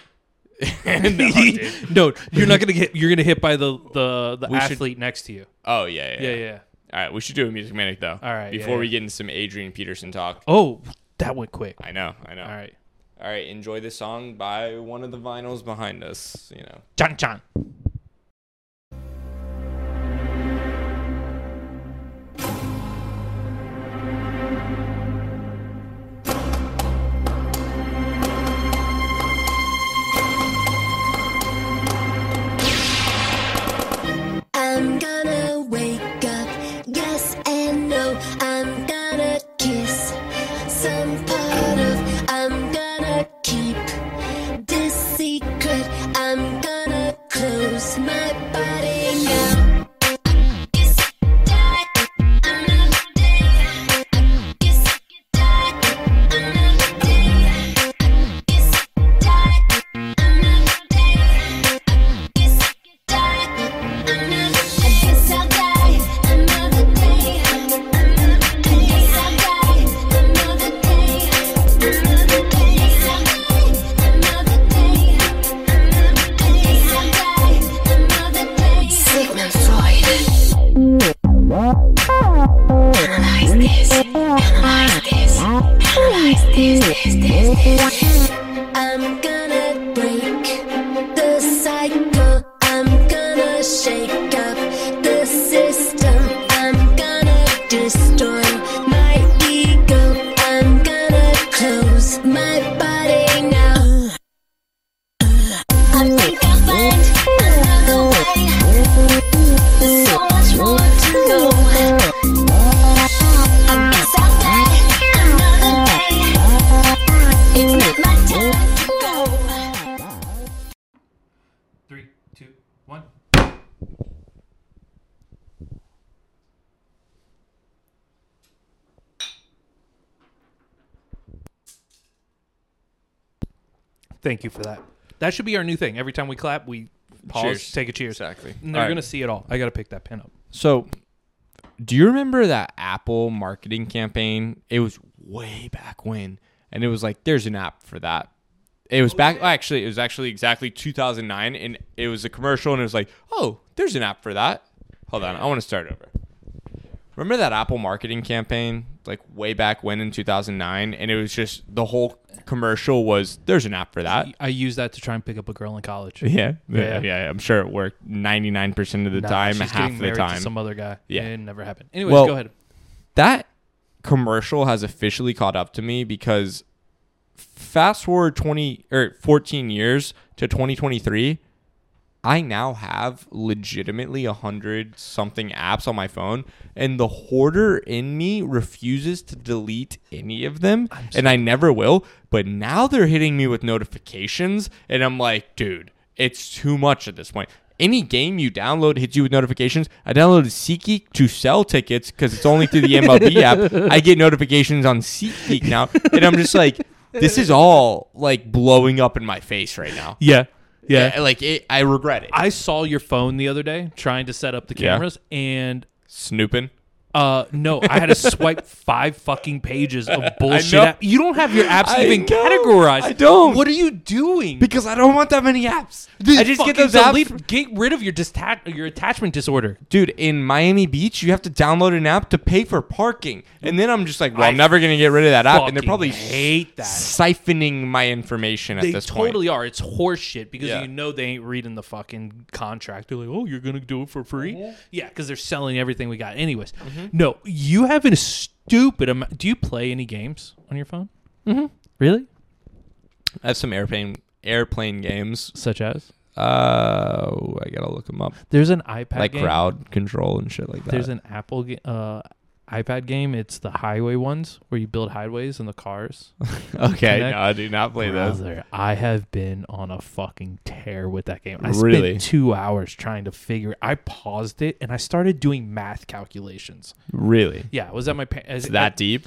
no, no, you're not gonna get. You're gonna hit by the the, the We should- athlete next to you. Oh, yeah, yeah. Yeah, yeah. All right, we should do a music manic though. All right, yeah, Before we get into some Adrian Peterson talk. Oh, that went quick. I know, I know. All right, All right, enjoy this song by one of the vinyls behind us, you know. John John. Analyze this. This. This. This. I'm gonna Thank you for that. That should be our new thing. Every time we clap, we pause, Cheers. take a cheers. Exactly. And they're All right. gonna see it all. I gotta pick that pin up. So, do you remember that Apple marketing campaign? It was way back when, and it was like, "There's an app for that." It was back. Oh, actually, it was actually exactly 2009, and it was a commercial, and it was like, "Oh, there's an app for that." Hold on, I want to start over. Remember that Apple marketing campaign, like way back when in 2009, and it was just the whole commercial was, "There's an app for that." I used that to try and pick up a girl in college. Yeah, Yeah. yeah, yeah. I'm sure it worked 99% of the Nah, time, she's half the time. to some other guy. Yeah. it never happened. Anyways, Well- go ahead. that commercial has officially caught up to me because fast forward 20 or 14 years to 2023 i now have legitimately a hundred something apps on my phone and the hoarder in me refuses to delete any of them and i never will but now they're hitting me with notifications and i'm like dude it's too much at this point any game you download hits you with notifications. I downloaded SeatGeek to sell tickets because it's only through the MLB app. I get notifications on SeatGeek now, and I'm just like, this is all like blowing up in my face right now. Yeah, yeah. Eh, like it, I regret it. I saw your phone the other day trying to set up the Yeah. cameras, and Snooping. Uh, no, I had to swipe five fucking pages of bullshit. App. You don't have your apps I even know. categorized. I don't. What are you doing? because I don't want that many apps. I just get those apps. delete- Get rid of your dista- your attachment disorder. Dude, in Miami Beach, you have to download an app to pay for parking. And then I'm just like, well, I'm never going to get rid of that app. And they're fucking probably hate that. siphoning my information at this point. They this totally are. It's horseshit because Yeah. you know they ain't reading the fucking contract. They're like, "Oh, you're gonna do it for free?" Mm-hmm. Yeah, because they're selling everything we got. Anyways, no, you have a stupid amount. Do you play any games on your phone? Mm-hmm. Really? I have some airplane airplane games. Such as Uh, I gotta look them up. there's an iPad like game. crowd control and shit like that. There's an Apple ga- uh, iPad game. It's the highway ones where you build highways in the cars. okay, no, I do not play those. Brother, I have been on a fucking tear with that game. I Really? spent two hours trying to figure. I paused it and I started doing math calculations. Really? Yeah, I was at my It's that deep?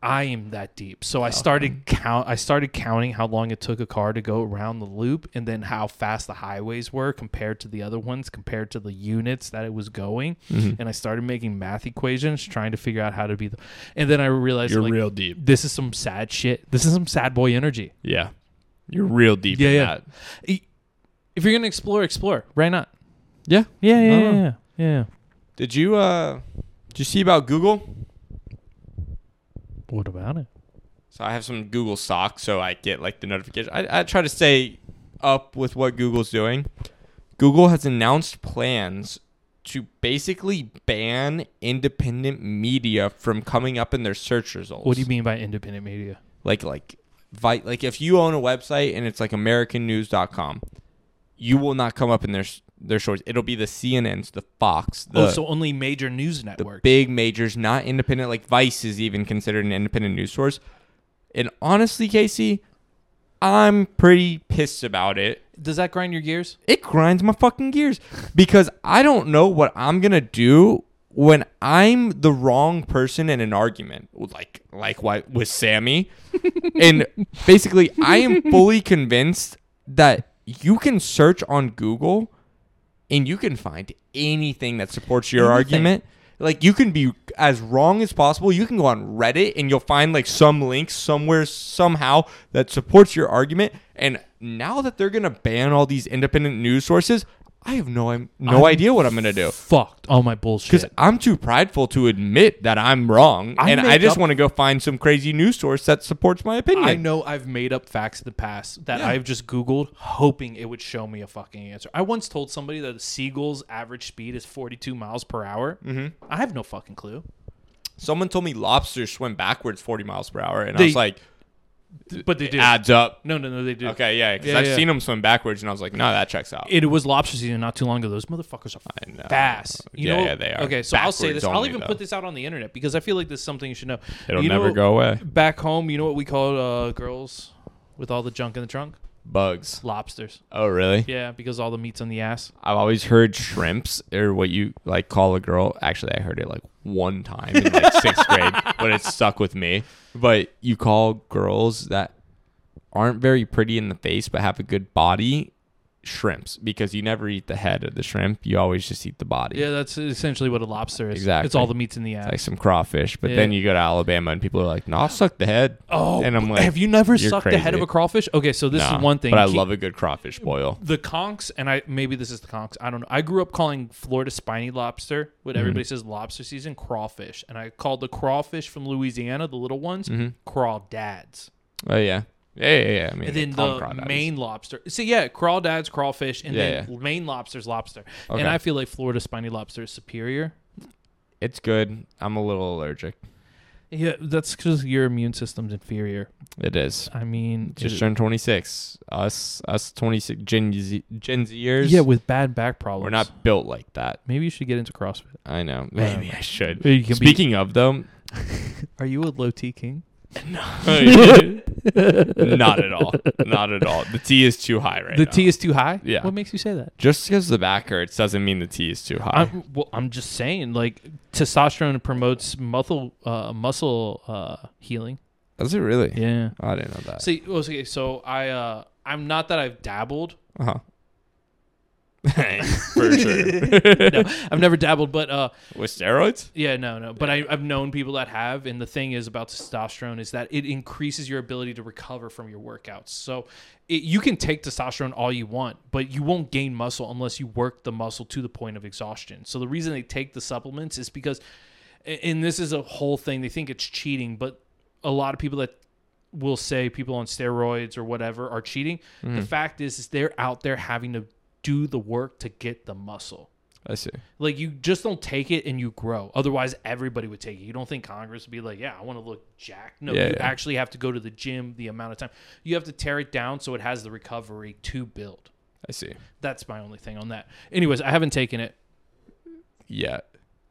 I am that deep. So I started count. I started counting how long it took a car to go around the loop, and then how fast the highways were compared to the other ones, compared to the units that it was going. Mm-hmm. And I started making math equations, trying to figure out how to be the. And then I realized You're like, real deep. This is some sad shit. This is some sad boy energy. Yeah. You're real deep Yeah, in yeah. that. If you're gonna explore, explore. Why not? Yeah. Yeah, yeah, yeah, yeah, yeah. Did you uh did you see about Google? What about it? So I have some Google stock, so I get like the notification. I, I try to stay up with what Google's doing. Google has announced plans to basically ban independent media from coming up in their search results. What do you mean by independent media? Like like like if you own a website and it's like americannews.com, you will not come up in their their shorts. It'll be the CNNs, the Fox, the oh, so only major news the big majors, not independent. Like Vice is even considered an independent news source. And honestly, Casey, I'm pretty pissed about it. Does that grind your gears? It grinds my fucking gears because I don't know what I'm gonna do when I'm the wrong person in an argument, like like what with Sammy, and basically I am fully convinced that you can search on Google and you can find anything that supports your Anything. argument. Like you can be as wrong as possible. You can go on Reddit and you'll find like some links somewhere somehow that supports your argument. And now that they're gonna ban all these independent news sources, I have no I'm, no I'm idea what I'm gonna do Fucked all my bullshit. because I'm too prideful to admit that I'm wrong, I and I just want to go find some crazy news source that supports my opinion. I know I've made up facts in the past that Yeah. I've just Googled hoping it would show me a fucking answer. I once told somebody that a seagull's average speed is 42 miles per hour. Mm-hmm. I have no fucking clue. Someone told me lobsters swim backwards 40 miles per hour, and I was like, But they do. adds up. No, no, no, they do. Okay, yeah, because Yeah, I've yeah. seen them swim backwards, and I was like, no, that checks out. It was lobster season not too long ago. Those motherfuckers are know. fast. You Yeah, know, yeah, they are. Okay, so I'll say this. I'll even though. put this out on the internet because I feel like this is something you should know. It'll You never know- go away. Back home, you know what we call uh, girls with all the junk in the trunk? Bugs. Lobsters. Oh, really? Yeah, because all the meat's on the ass. I've always heard shrimps or what you like call a girl. Actually, I heard it like one time in like sixth grade, but it stuck with me. But you call girls that aren't very pretty in the face but have a good body shrimps because you never eat the head of the shrimp. You always just eat the body. Yeah, that's essentially what a lobster is. Exactly. It's all the meat's in the ass. Like some crawfish. But Yeah. then you go to Alabama and people are like, "No, I'll suck the head." Oh, and I'm like, have you never "You're sucked the head of a crawfish? Okay, so this Nah, is one thing. But I Keep- love a good crawfish boil. the conchs, and I maybe this is the conchs. I don't know. I grew up calling Florida spiny lobster, what Mm-hmm. everybody says lobster season, crawfish, and I called the crawfish from Louisiana, the little ones, crawdads. Oh yeah, yeah, yeah. yeah. I mean, And then the Maine lobster. So yeah, crawdads, crawfish, and Yeah, then Maine lobster's lobster. Okay. And I feel like Florida spiny lobster is superior. It's good. I'm a little allergic. Yeah, that's because your immune system's inferior. It is. I mean, Just turned 26. Us, us 26 Gen Z, Gen Zers. yeah, with bad back problems. we're not built like that. Maybe you should get into CrossFit. I know. Maybe I should. Can be- Speaking of them, Are you a low T king? not at all. Not at all. The T is too high right the now. T is too high. Yeah. What makes you say that? Just because the back hurts doesn't mean the T is too high. I'm, well, I'm just saying, like testosterone promotes muscle uh, muscle uh, healing. Does it really? Yeah. I didn't know that. See, okay, so I uh, I'm not that I've dabbled. Uh huh. For sure. no, I've never dabbled, but uh, With steroids? yeah, no, no. But I, I've known people that have, and the thing is about testosterone is that it increases your ability to recover from your workouts. So it, you can take testosterone all you want, but you won't gain muscle unless you work the muscle to the point of exhaustion. So the reason they take the supplements is because, and this is a whole thing. They think it's cheating, but a lot of people that will say people on steroids or whatever are cheating. The fact is, is they're out there having to do the work to get the muscle. I see. Like you just don't take it and you grow. Otherwise, everybody would take it. You don't think Congress would be like, "Yeah, I want to look jacked." No, Yeah, you yeah. actually have to go to the gym the amount of time. You have to tear it down so it has the recovery to build. I see. That's my only thing on that. Anyways, I haven't taken it, yet.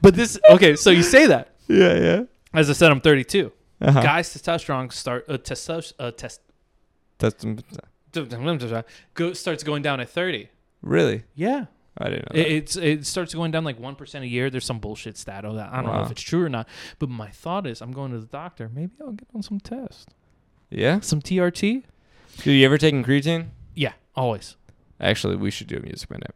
but this okay. So you say that. Yeah, yeah. As I said, I'm 32. Uh-huh. Guys, testosterone start uh, testos uh, test That's go starts going down at 30. really. Yeah. I didn't know. It, it's it starts going down like one percent a year. There's some bullshit stat on that. I don't know if it's true or not. But my thought is, I'm going to the doctor. Maybe I'll get on some test, yeah. some TRT. Dude, you ever taken creatine? Yeah, always. Actually, we should do a music minute.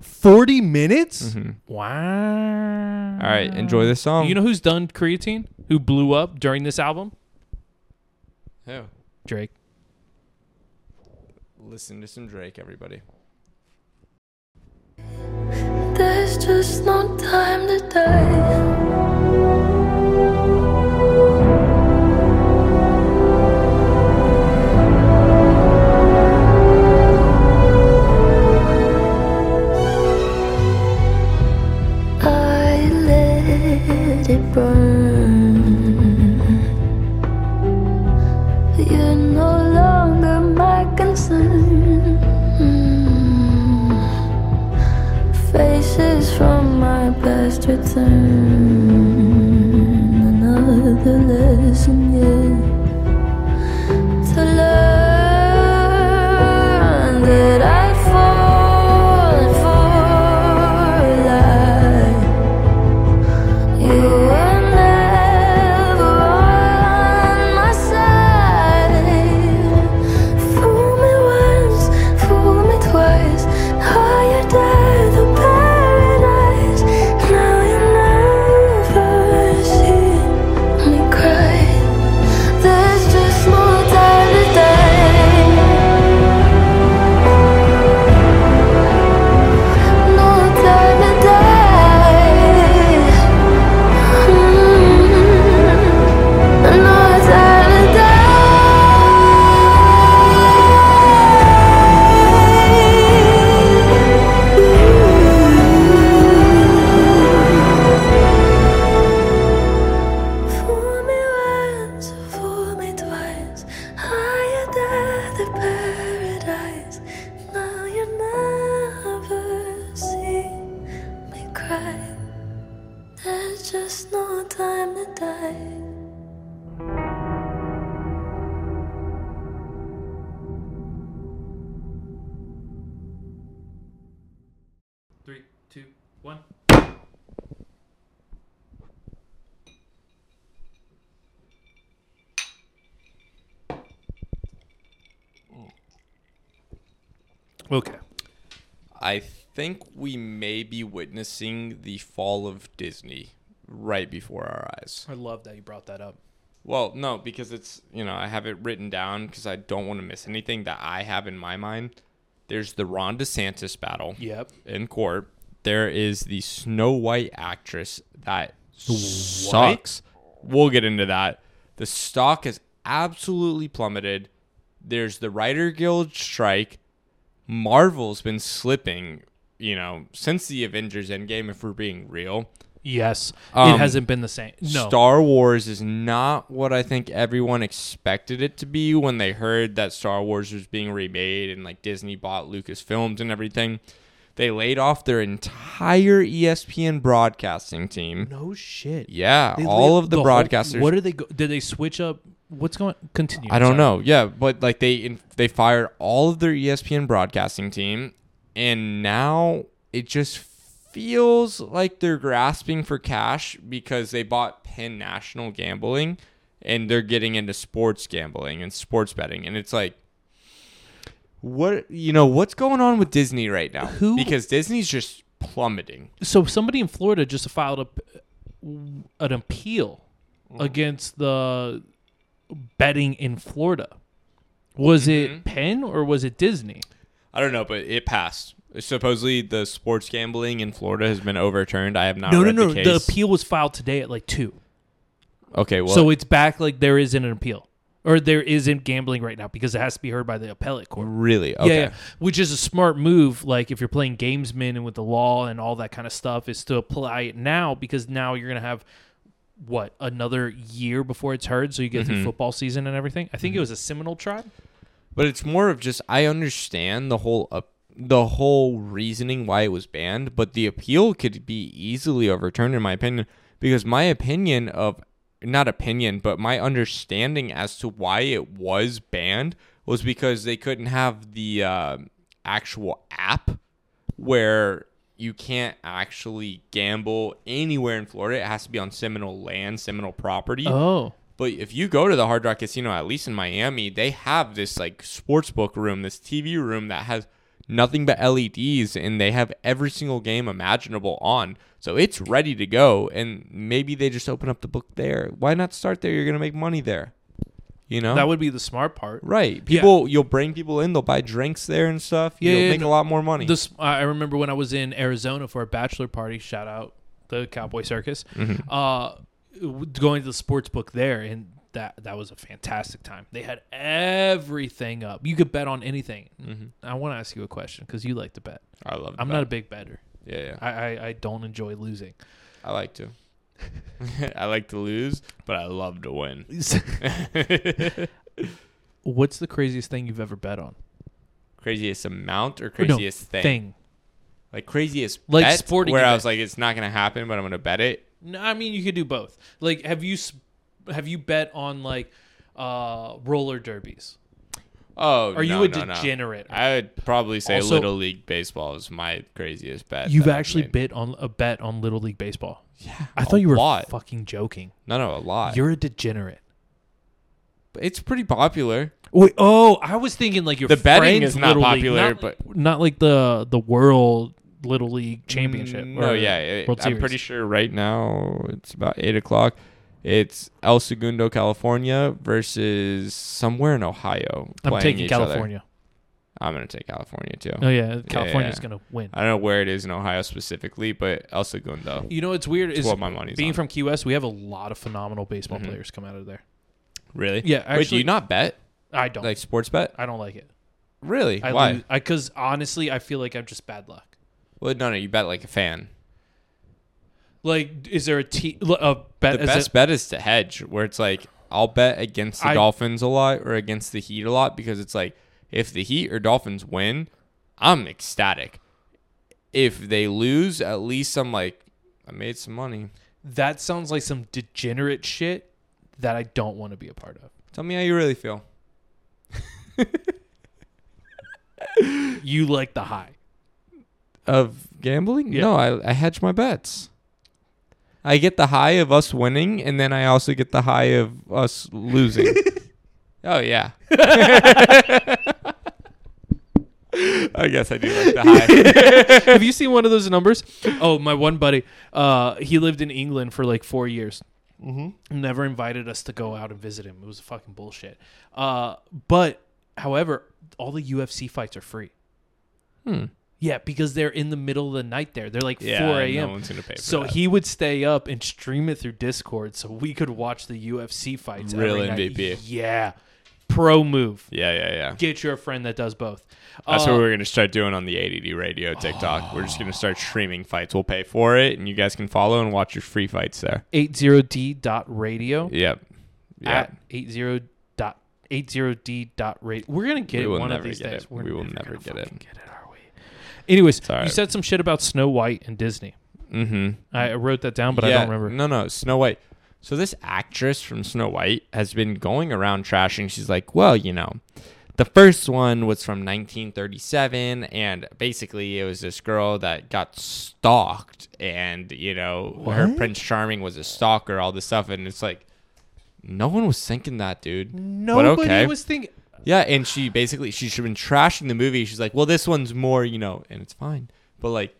Forty minutes. Mm-hmm. Wow. All right, enjoy this song. You know who's done creatine? Who blew up during this album? Who? Drake. Listen to some Drake, everybody. There's just no time to die. My past return. Another lesson, yeah. Okay. I think we may be witnessing the fall of Disney right before our eyes. I love that you brought that up. Well, no, because it's, you know, I have it written down because I don't want to miss anything that I have in my mind. There's the Ron DeSantis battle Yep. in court. There is the Snow White actress that sucks. We'll get into that. The stock has absolutely plummeted. There's the Writer Guild strike. Marvel's been slipping, you know, since the Avengers Endgame, if we're being real. Yes. it Um, hasn't been the same. No. Star Wars is not what I think everyone expected it to be when they heard that Star Wars was being remade and like Disney bought Lucasfilms and everything. They laid off their entire ESPN broadcasting team. no shit. Yeah, They all of the, whole- broadcasters. what did they? Go- did they switch up? What's going? Continue. I don't Sorry. know. Yeah, but like they in- they fired all of their ESPN broadcasting team, and now it just feels like they're grasping for cash because they bought Penn National Gambling, and they're getting into sports gambling and sports betting, and it's like. What you know? What's going on with Disney right now? Who- Because Disney's just plummeting. So somebody in Florida just filed a, an appeal Mm-hmm. against the betting in Florida. Was Mm-hmm. it Penn or was it Disney? I don't know, but it passed. Supposedly, the sports gambling in Florida has been overturned. I have not no, no, no. the The, appeal was filed today at like two. okay, well, so it's back. Like there isn't an appeal, or there isn't gambling right now because it has to be heard by the appellate court. really, okay. Yeah, yeah, which is a smart move. Like if you're playing gamesman and with the law and all that kind of stuff, is to apply it now because now you're gonna have what another year before it's heard, so you get Mm-hmm. through football season and everything. I think it was a Seminole tribe. But it's more of just I understand the whole uh, the whole reasoning why it was banned, but the appeal could be easily overturned in my opinion because my opinion of not opinion, but my understanding as to why it was banned was because they couldn't have the uh, actual app where you can't actually gamble anywhere in Florida. It has to be on Seminole land, Seminole property. Oh, But if you go to the Hard Rock Casino, at least in Miami, they have this like sports book room, this TV room that has nothing but LEDs, and they have every single game imaginable on. So it's ready to go, and maybe they just open up the book there. Why not start there? You're gonna make money there. You know that would be the smart part. right. People, you'll bring people in. They'll buy drinks there and stuff. Yeah, you'll yeah, make no, a lot more money. This I remember when I was in Arizona for a bachelor party. Shout out the Cowboy Circus. Mm-hmm. Uh, going to the sports book there, and that that was a fantastic time. They had everything up. You could bet on anything. I want to ask you a question because you like to bet. I love. I'm bet. not a big better. Yeah, yeah. I, I, I don't enjoy losing. I like to. I like to lose, but I love to win. What's the craziest thing you've ever bet on? Craziest amount or Or no, craziest thing? Thing. Like craziest Like bet, sporting where I was like, it's not gonna happen, but I'm gonna bet it. No, I mean you could do both. Like, have you s- have you bet on like uh roller derbies? Oh, Are no, you a no, no. degenerate? I would probably say Also- Little League baseball is my craziest bet. You've actually bet on a bet on Little League baseball. yeah, I thought you were lot. fucking joking. no, no, a lot. You're a degenerate. But it's pretty popular. Wait, oh, I was thinking like your The betting is not Little League, popular, not but- not like the the World Little League Championship. Mm, No, yeah, it- I'm pretty sure right now it's about eight o'clock. It's El Segundo, California versus somewhere in Ohio. I'm playing taking each other. California. I'm gonna take California too. Oh yeah, California's yeah. gonna win. I don't know where it is in Ohio specifically, but El Segundo. You know it's weird is what my money's being on. from Key West, we have a lot of phenomenal baseball Mhm. players come out of there. Really? Yeah, Wait, do you not bet I don't. like sports bet? I don't like it. Really? I Why? lose because honestly, I feel like I'm just bad luck. Well, no, no, you bet like a fan. Like, is there a te- a bet? The best it- bet is to hedge, where it's like I'll bet against the I- Dolphins a lot or against the Heat a lot because it's like if the Heat or Dolphins win, I'm ecstatic. If they lose, at least I'm like I made some money. that sounds like some degenerate shit that I don't want to be a part of. Tell me how you really feel. You like the high. of gambling? Yeah. No, I, I hedge my bets. I get the high of us winning, and then I also get the high of us losing. oh yeah. I guess I do like the high. Have you seen one of those numbers? Oh, my one buddy. Uh, he lived in England for like four years. Mm-hmm. Never invited us to go out and visit him. It was fucking bullshit. Uh, but however, all the UFC fights are free. Hmm. Yeah, because they're in the middle of the night there. They're like Yeah, 4 no a.m. one's gonna pay for so that. he would stay up and stream it through Discord so we could watch the UFC fights. Real every night. MVP. Yeah. Pro move. Yeah, yeah, yeah. Get your friend that does both. That's Uh, what we're gonna start doing on the 80D Radio TikTok. We're just gonna start streaming fights. We'll pay for it, and you guys can follow and watch your free fights there. 80d.radio Yep. Yeah. at 80 dot 80d dot radio. We're gonna get We it will one of never these get days. it. We're We will never gonna get it. fucking get it? Anyways, all you said some shit about Snow White and Disney. Mm-hmm. I wrote that down, but I don't remember. No, no, Snow White. So this actress from Snow White has been going around trashing. She's like, well, you know, the first one was from 1937, and basically it was this girl that got stalked, and you know, her Prince Charming was a stalker, all this stuff, and it's like, no one was thinking that, dude. But Nobody okay. was thinking. Yeah, and she basically she's been trashing the movie. She's like, "Well, this one's more, you know, and it's fine." But like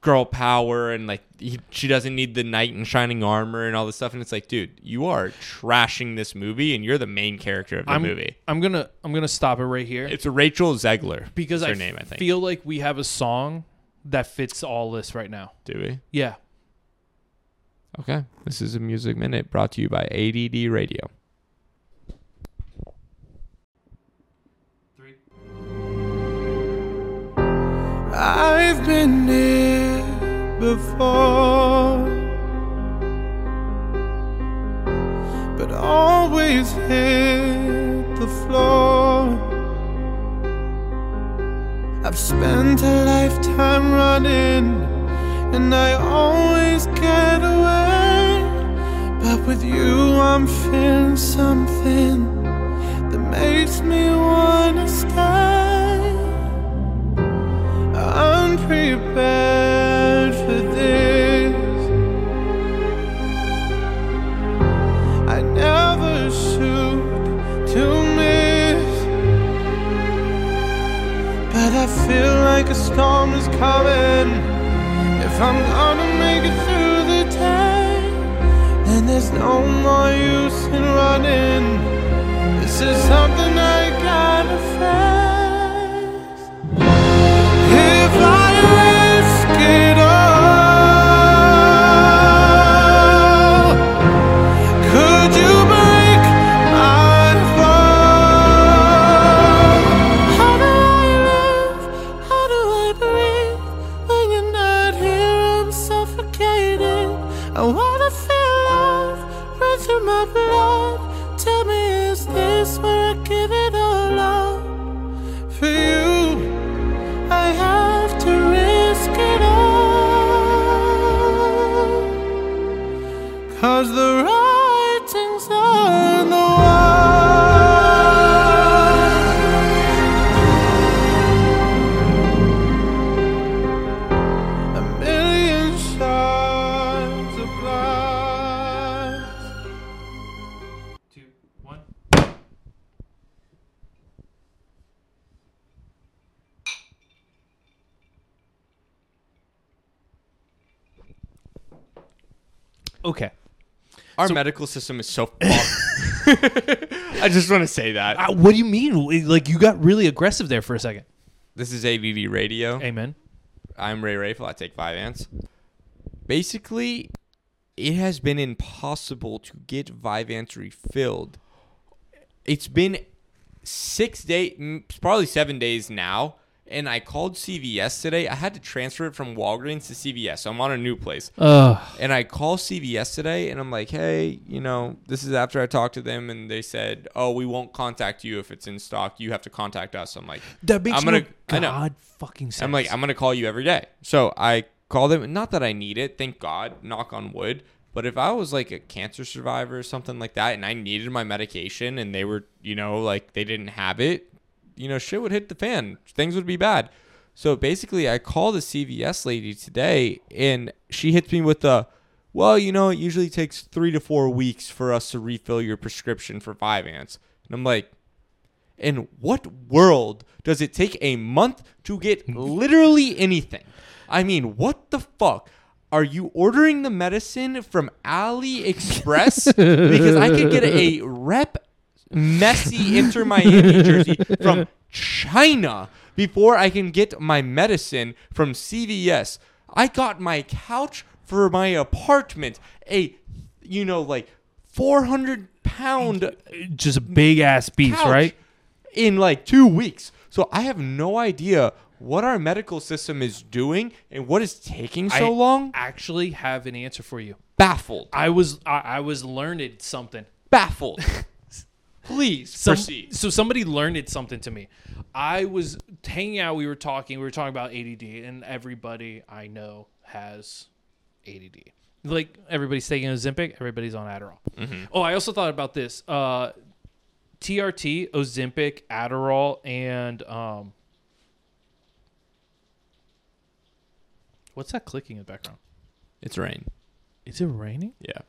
girl power and like he, she doesn't need the knight in shining armor and all this stuff and it's like, "Dude, you are trashing this movie and you're the main character of the I'm movie." I'm gonna I'm gonna stop it right here It's Rachel Zegler. because her I name, I think. feel like we have a song that fits all this right now. Do we? Yeah. Okay. This is a music minute brought to you by 80D Radio. I've been here before, but always hit the floor. I've spent a lifetime running, and I always get away. But with you, I'm feeling something Our medical system is so fucked. I just want to say that. Uh, what do you mean? Like you got really aggressive there for a second. This is 80D Radio. Amen. I'm Ray Rafel. I take Vyvanse. Basically, it has been impossible to get Vyvanse refilled. It's been six days, probably seven days now, and I called CVS today. I had to transfer it from Walgreens to CVS. So I'm on a new place. Ugh. And I call CVS today and I'm like, hey, you know, this is after I talked to them and they said, oh, we won't contact you if it's in stock. You have to contact us. I'm like, That makes I'm gonna, no. God fucking sense. I'm like, I'm gonna call you every day. So I call them. Not that I need it, thank God, knock on wood. But if I was like a cancer survivor or something like that, and I needed my medication, and they were, you know, like they didn't have it, you know, shit would hit the fan. Things would be bad. So basically, I called the CVS lady today, and she hits me with the, well, you know, it usually takes three to four weeks for us to refill your prescription for Vyvanse. And I'm like, in what world does it take a month to get literally anything? I mean, what the fuck? Are you ordering the medicine from AliExpress? because I could get a rep Messi Inter Miami jersey from China before I can get my medicine from CVS. I got my couch for my apartment, a you know like 400 pound Just a big ass beast, right? in like two weeks. So I have no idea what our medical system is doing and what is taking so I long. Actually, have an answer for you. Baffled. I was I, I was learned something. Baffled. Please Some- proceed. So somebody learned something to me. I was hanging out. We were talking. We were talking about ADD, and everybody I know has ADD. Like everybody's taking Ozempic. Everybody's on Adderall. Oh, I also thought about this. Uh, TRT, Ozempic, Adderall, and um, what's that clicking in the background? It's rain. Is it raining? Yeah.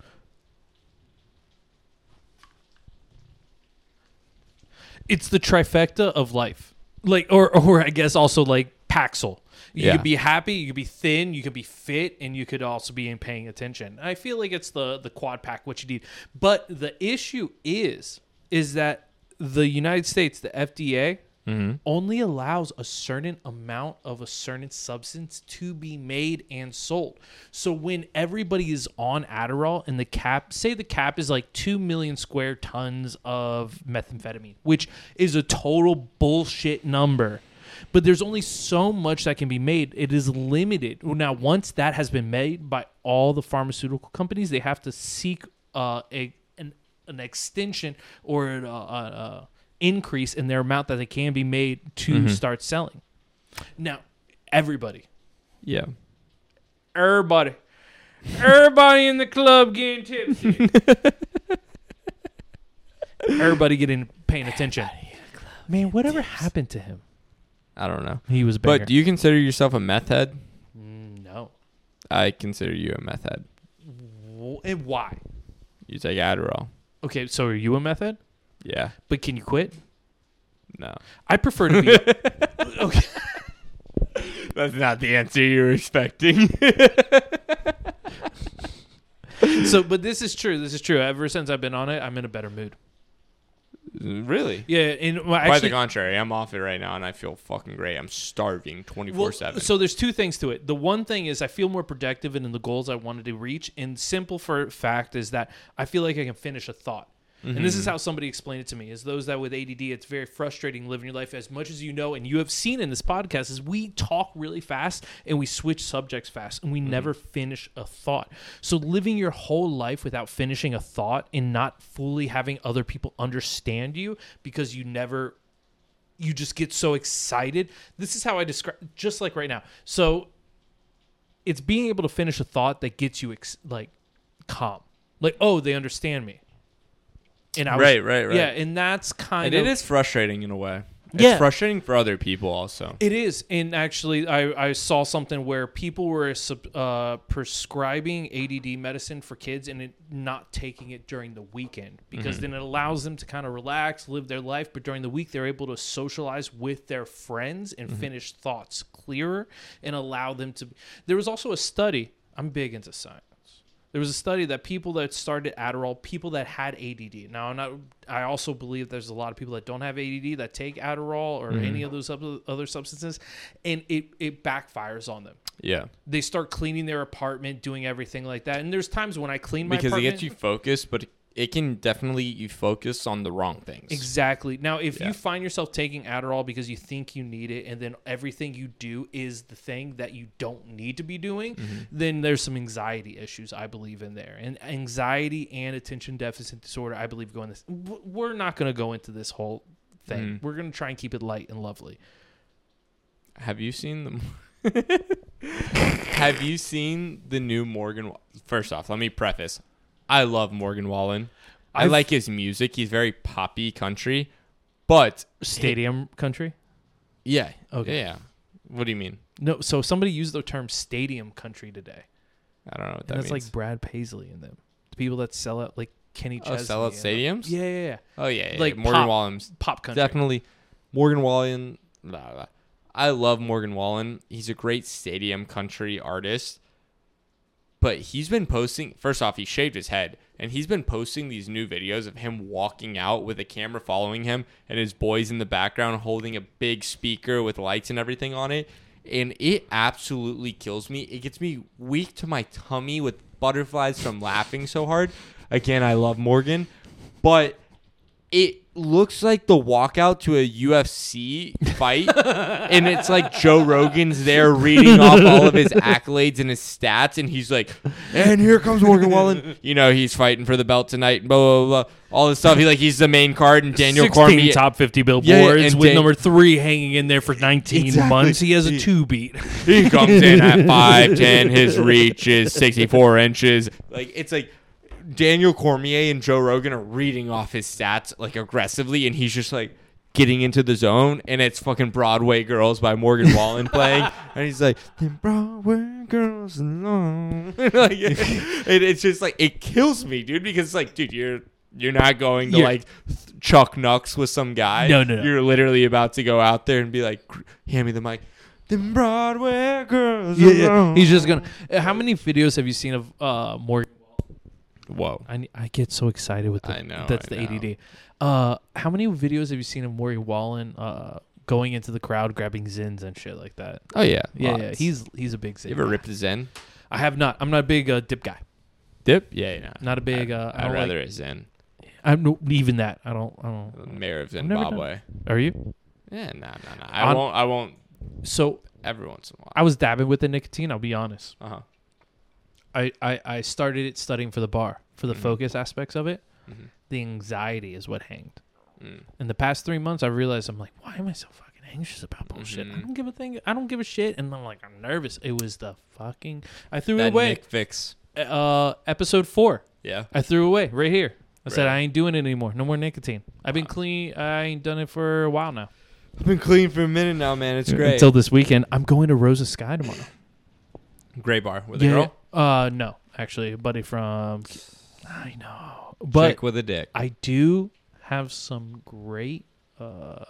It's the trifecta of life. Like or or I guess also like Paxil. You Yeah. could be happy, you could be thin, you could be fit, and you could also be in paying attention. I feel like it's the the quad pack what you need. But the issue is is that the United States, the FDA, only allows a certain amount of a certain substance to be made and sold. So when everybody is on Adderall and the cap, say the cap is like 2 million square tons of methamphetamine, which is a total bullshit number. But there's only so much that can be made. It is limited. Now, once that has been made by all the pharmaceutical companies, they have to seek uh, a an, an extension or an uh, uh, increase in their amount that they can be made to mm-hmm. start selling. Now, everybody, Yeah. everybody, everybody in the club getting tipsy. everybody getting paying attention. Man, whatever happened to him? I don't know. He was. But do you consider yourself a meth head? Mm, no. I consider you a meth head. And eh, why? You take Adderall. Okay, so are you a method? Yeah. But can you quit? No. I prefer to be. okay. That's not the answer you were expecting. So, but this is true. This is true. Ever since I've been on it, I'm in a better mood. really? Yeah, and well, By the contrary, I'm off it right now and I feel fucking great. I'm starving 24 well, 7. so there's two things to it. The one thing is I feel more productive and in the goals I wanted to reach. And simple for fact is that I feel like I can finish a thought. And this is Mm-hmm. how somebody explained it to me: is those that with ADD, it's very frustrating living your life as much as you know, and you have seen in this podcast is we talk really fast and we switch subjects fast, and we Mm-hmm. never finish a thought. So living your whole life without finishing a thought and not fully having other people understand you because you never you just get so excited. This is how I describe just like right now. So it's being able to finish a thought that gets you ex- like calm. Like, oh, they understand me. And I was, Right, right, right. Yeah, and that's kind and of it is frustrating in a way. It's Yeah. frustrating for other people also. It is, and actually, I, I saw something where people were uh, prescribing ADD medicine for kids and it, not taking it during the weekend because Mm-hmm. then it allows them to kind of relax, live their life. But during the week, they're able to socialize with their friends and Mm-hmm. finish thoughts clearer and allow them to. There was also a study. I'm big into science. There was a study that people that started Adderall, people that had ADD. Now, I'm not. I also believe there's a lot of people that don't have ADD that take Adderall or mm-hmm. any of those other substances, and it it backfires on them. Yeah. They start cleaning their apartment, doing everything like that. And there's times when I clean my apartment. Because it gets you focused, but it can definitely you focus on the wrong things. Exactly. Now, if Yeah. you find yourself taking Adderall because you think you need it, and then everything you do is the thing that you don't need to be doing, Mm-hmm. then there's some anxiety issues, I believe, in there. And anxiety and attention deficit disorder, I believe, go in this. We're not going to go into this whole thing. Mm-hmm. We're going to try and keep it light and lovely. Have you seen the Have you seen the new Morgan First off, let me preface. I love Morgan Wallen. I I've- like his music. He's very poppy country. But Stadium country. yeah. Okay. Yeah. What do you mean? No, so somebody used the term stadium country today. I don't know what And that that's means. like Brad Paisley and them. The people that sell out like Kenny oh, Chesney. sell out and- stadiums. Yeah, yeah, yeah. Oh yeah, yeah Like. Morgan pop- Wallen's Pop country. definitely Morgan Wallen. Blah, blah. I love Morgan Wallen. He's a great stadium country artist. But he's been posting. First off, he shaved his head, and he's been posting these new videos of him walking out with a camera following him, and his boys in the background holding a big speaker with lights and everything on it. And it absolutely kills me. It gets me weak to my tummy with butterflies from laughing so hard. Again, I love Morgan, but it looks like the walkout to a UFC fight, and it's like Joe Rogan's there reading off all of his accolades and his stats, and he's like, "And here comes Morgan Wallen. You know, he's fighting for the belt tonight. Blah blah blah. All this stuff. He like he's the main card, and Daniel 16 Cormier. top 50 Yeah, billboards and with Dan- number three hanging in there for 19 Exactly. months. He has a two beat. he comes in at five ten. His reach is sixty four inches. Like it's like Daniel Cormier and Joe Rogan are reading off his stats like aggressively, and he's just like getting into the zone. And it's fucking Broadway Girls by Morgan Wallen playing, and he's like, "Them Broadway girls alone." like, it, it's just like it kills me, dude, because it's like, dude, you're. You're not going to Yeah. like Chuck Nux with some guy. No, no, no. You're literally about to go out there and be like, hand me the mic. Them Broadway girls. Yeah, yeah. He's just gonna. How many videos have you seen of uh Morgan? Whoa. I I get so excited with the, I know, That's I the know. ADD. Uh, how many videos have you seen of Morgan Wallen uh going into the crowd grabbing Zyns and shit like that? Oh yeah. Yeah, yeah. He's he's a big Zyn. You ever guy. ripped a Zyn? I have not. I'm not a big uh, dip guy. Dip? Yeah, yeah. Not a big. Uh, I I'd don't rather like, a Zyn. I'm no, even that. I don't. I don't. Mayor of Zimbabwe. Are you? Yeah, no, no, no. I On- won't. I won't. So Every once in a while. I was dabbing with the nicotine. I'll be honest. Uh huh. I, I, I started it studying for the bar for the Mhm. focus aspects of it. Mhm. The anxiety is what hanged. Mm. In the past three months, I realized I'm like, why am I so fucking anxious about bullshit? I Mhm. don't give a thing. I don't give a shit. And I'm like, I'm nervous. It was the fucking. I threw it away. Nick Fix. Uh, episode four. Yeah. I threw away right here. I said I ain't doing it anymore. No more nicotine. I've been Wow. clean. I ain't done it for a while now. I've been clean for a minute now, man. It's great. Until this weekend, I'm going to Rosa Sky tomorrow. Gray bar with a girl. Uh, no, actually, a buddy from. I know, but Chick with a dick. I do have some great, uh,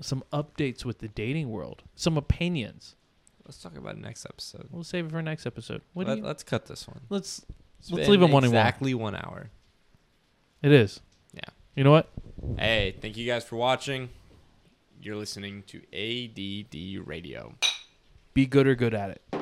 some updates with the dating world. Some opinions. Let's talk about it next episode. We'll save it for next episode. What do let's cut this one. Let's. It's Let's leave one and one. Exactly one hour. It is. Yeah. You know what? Hey, thank you guys for watching. You're listening to 80D Radio. Be good or good at it.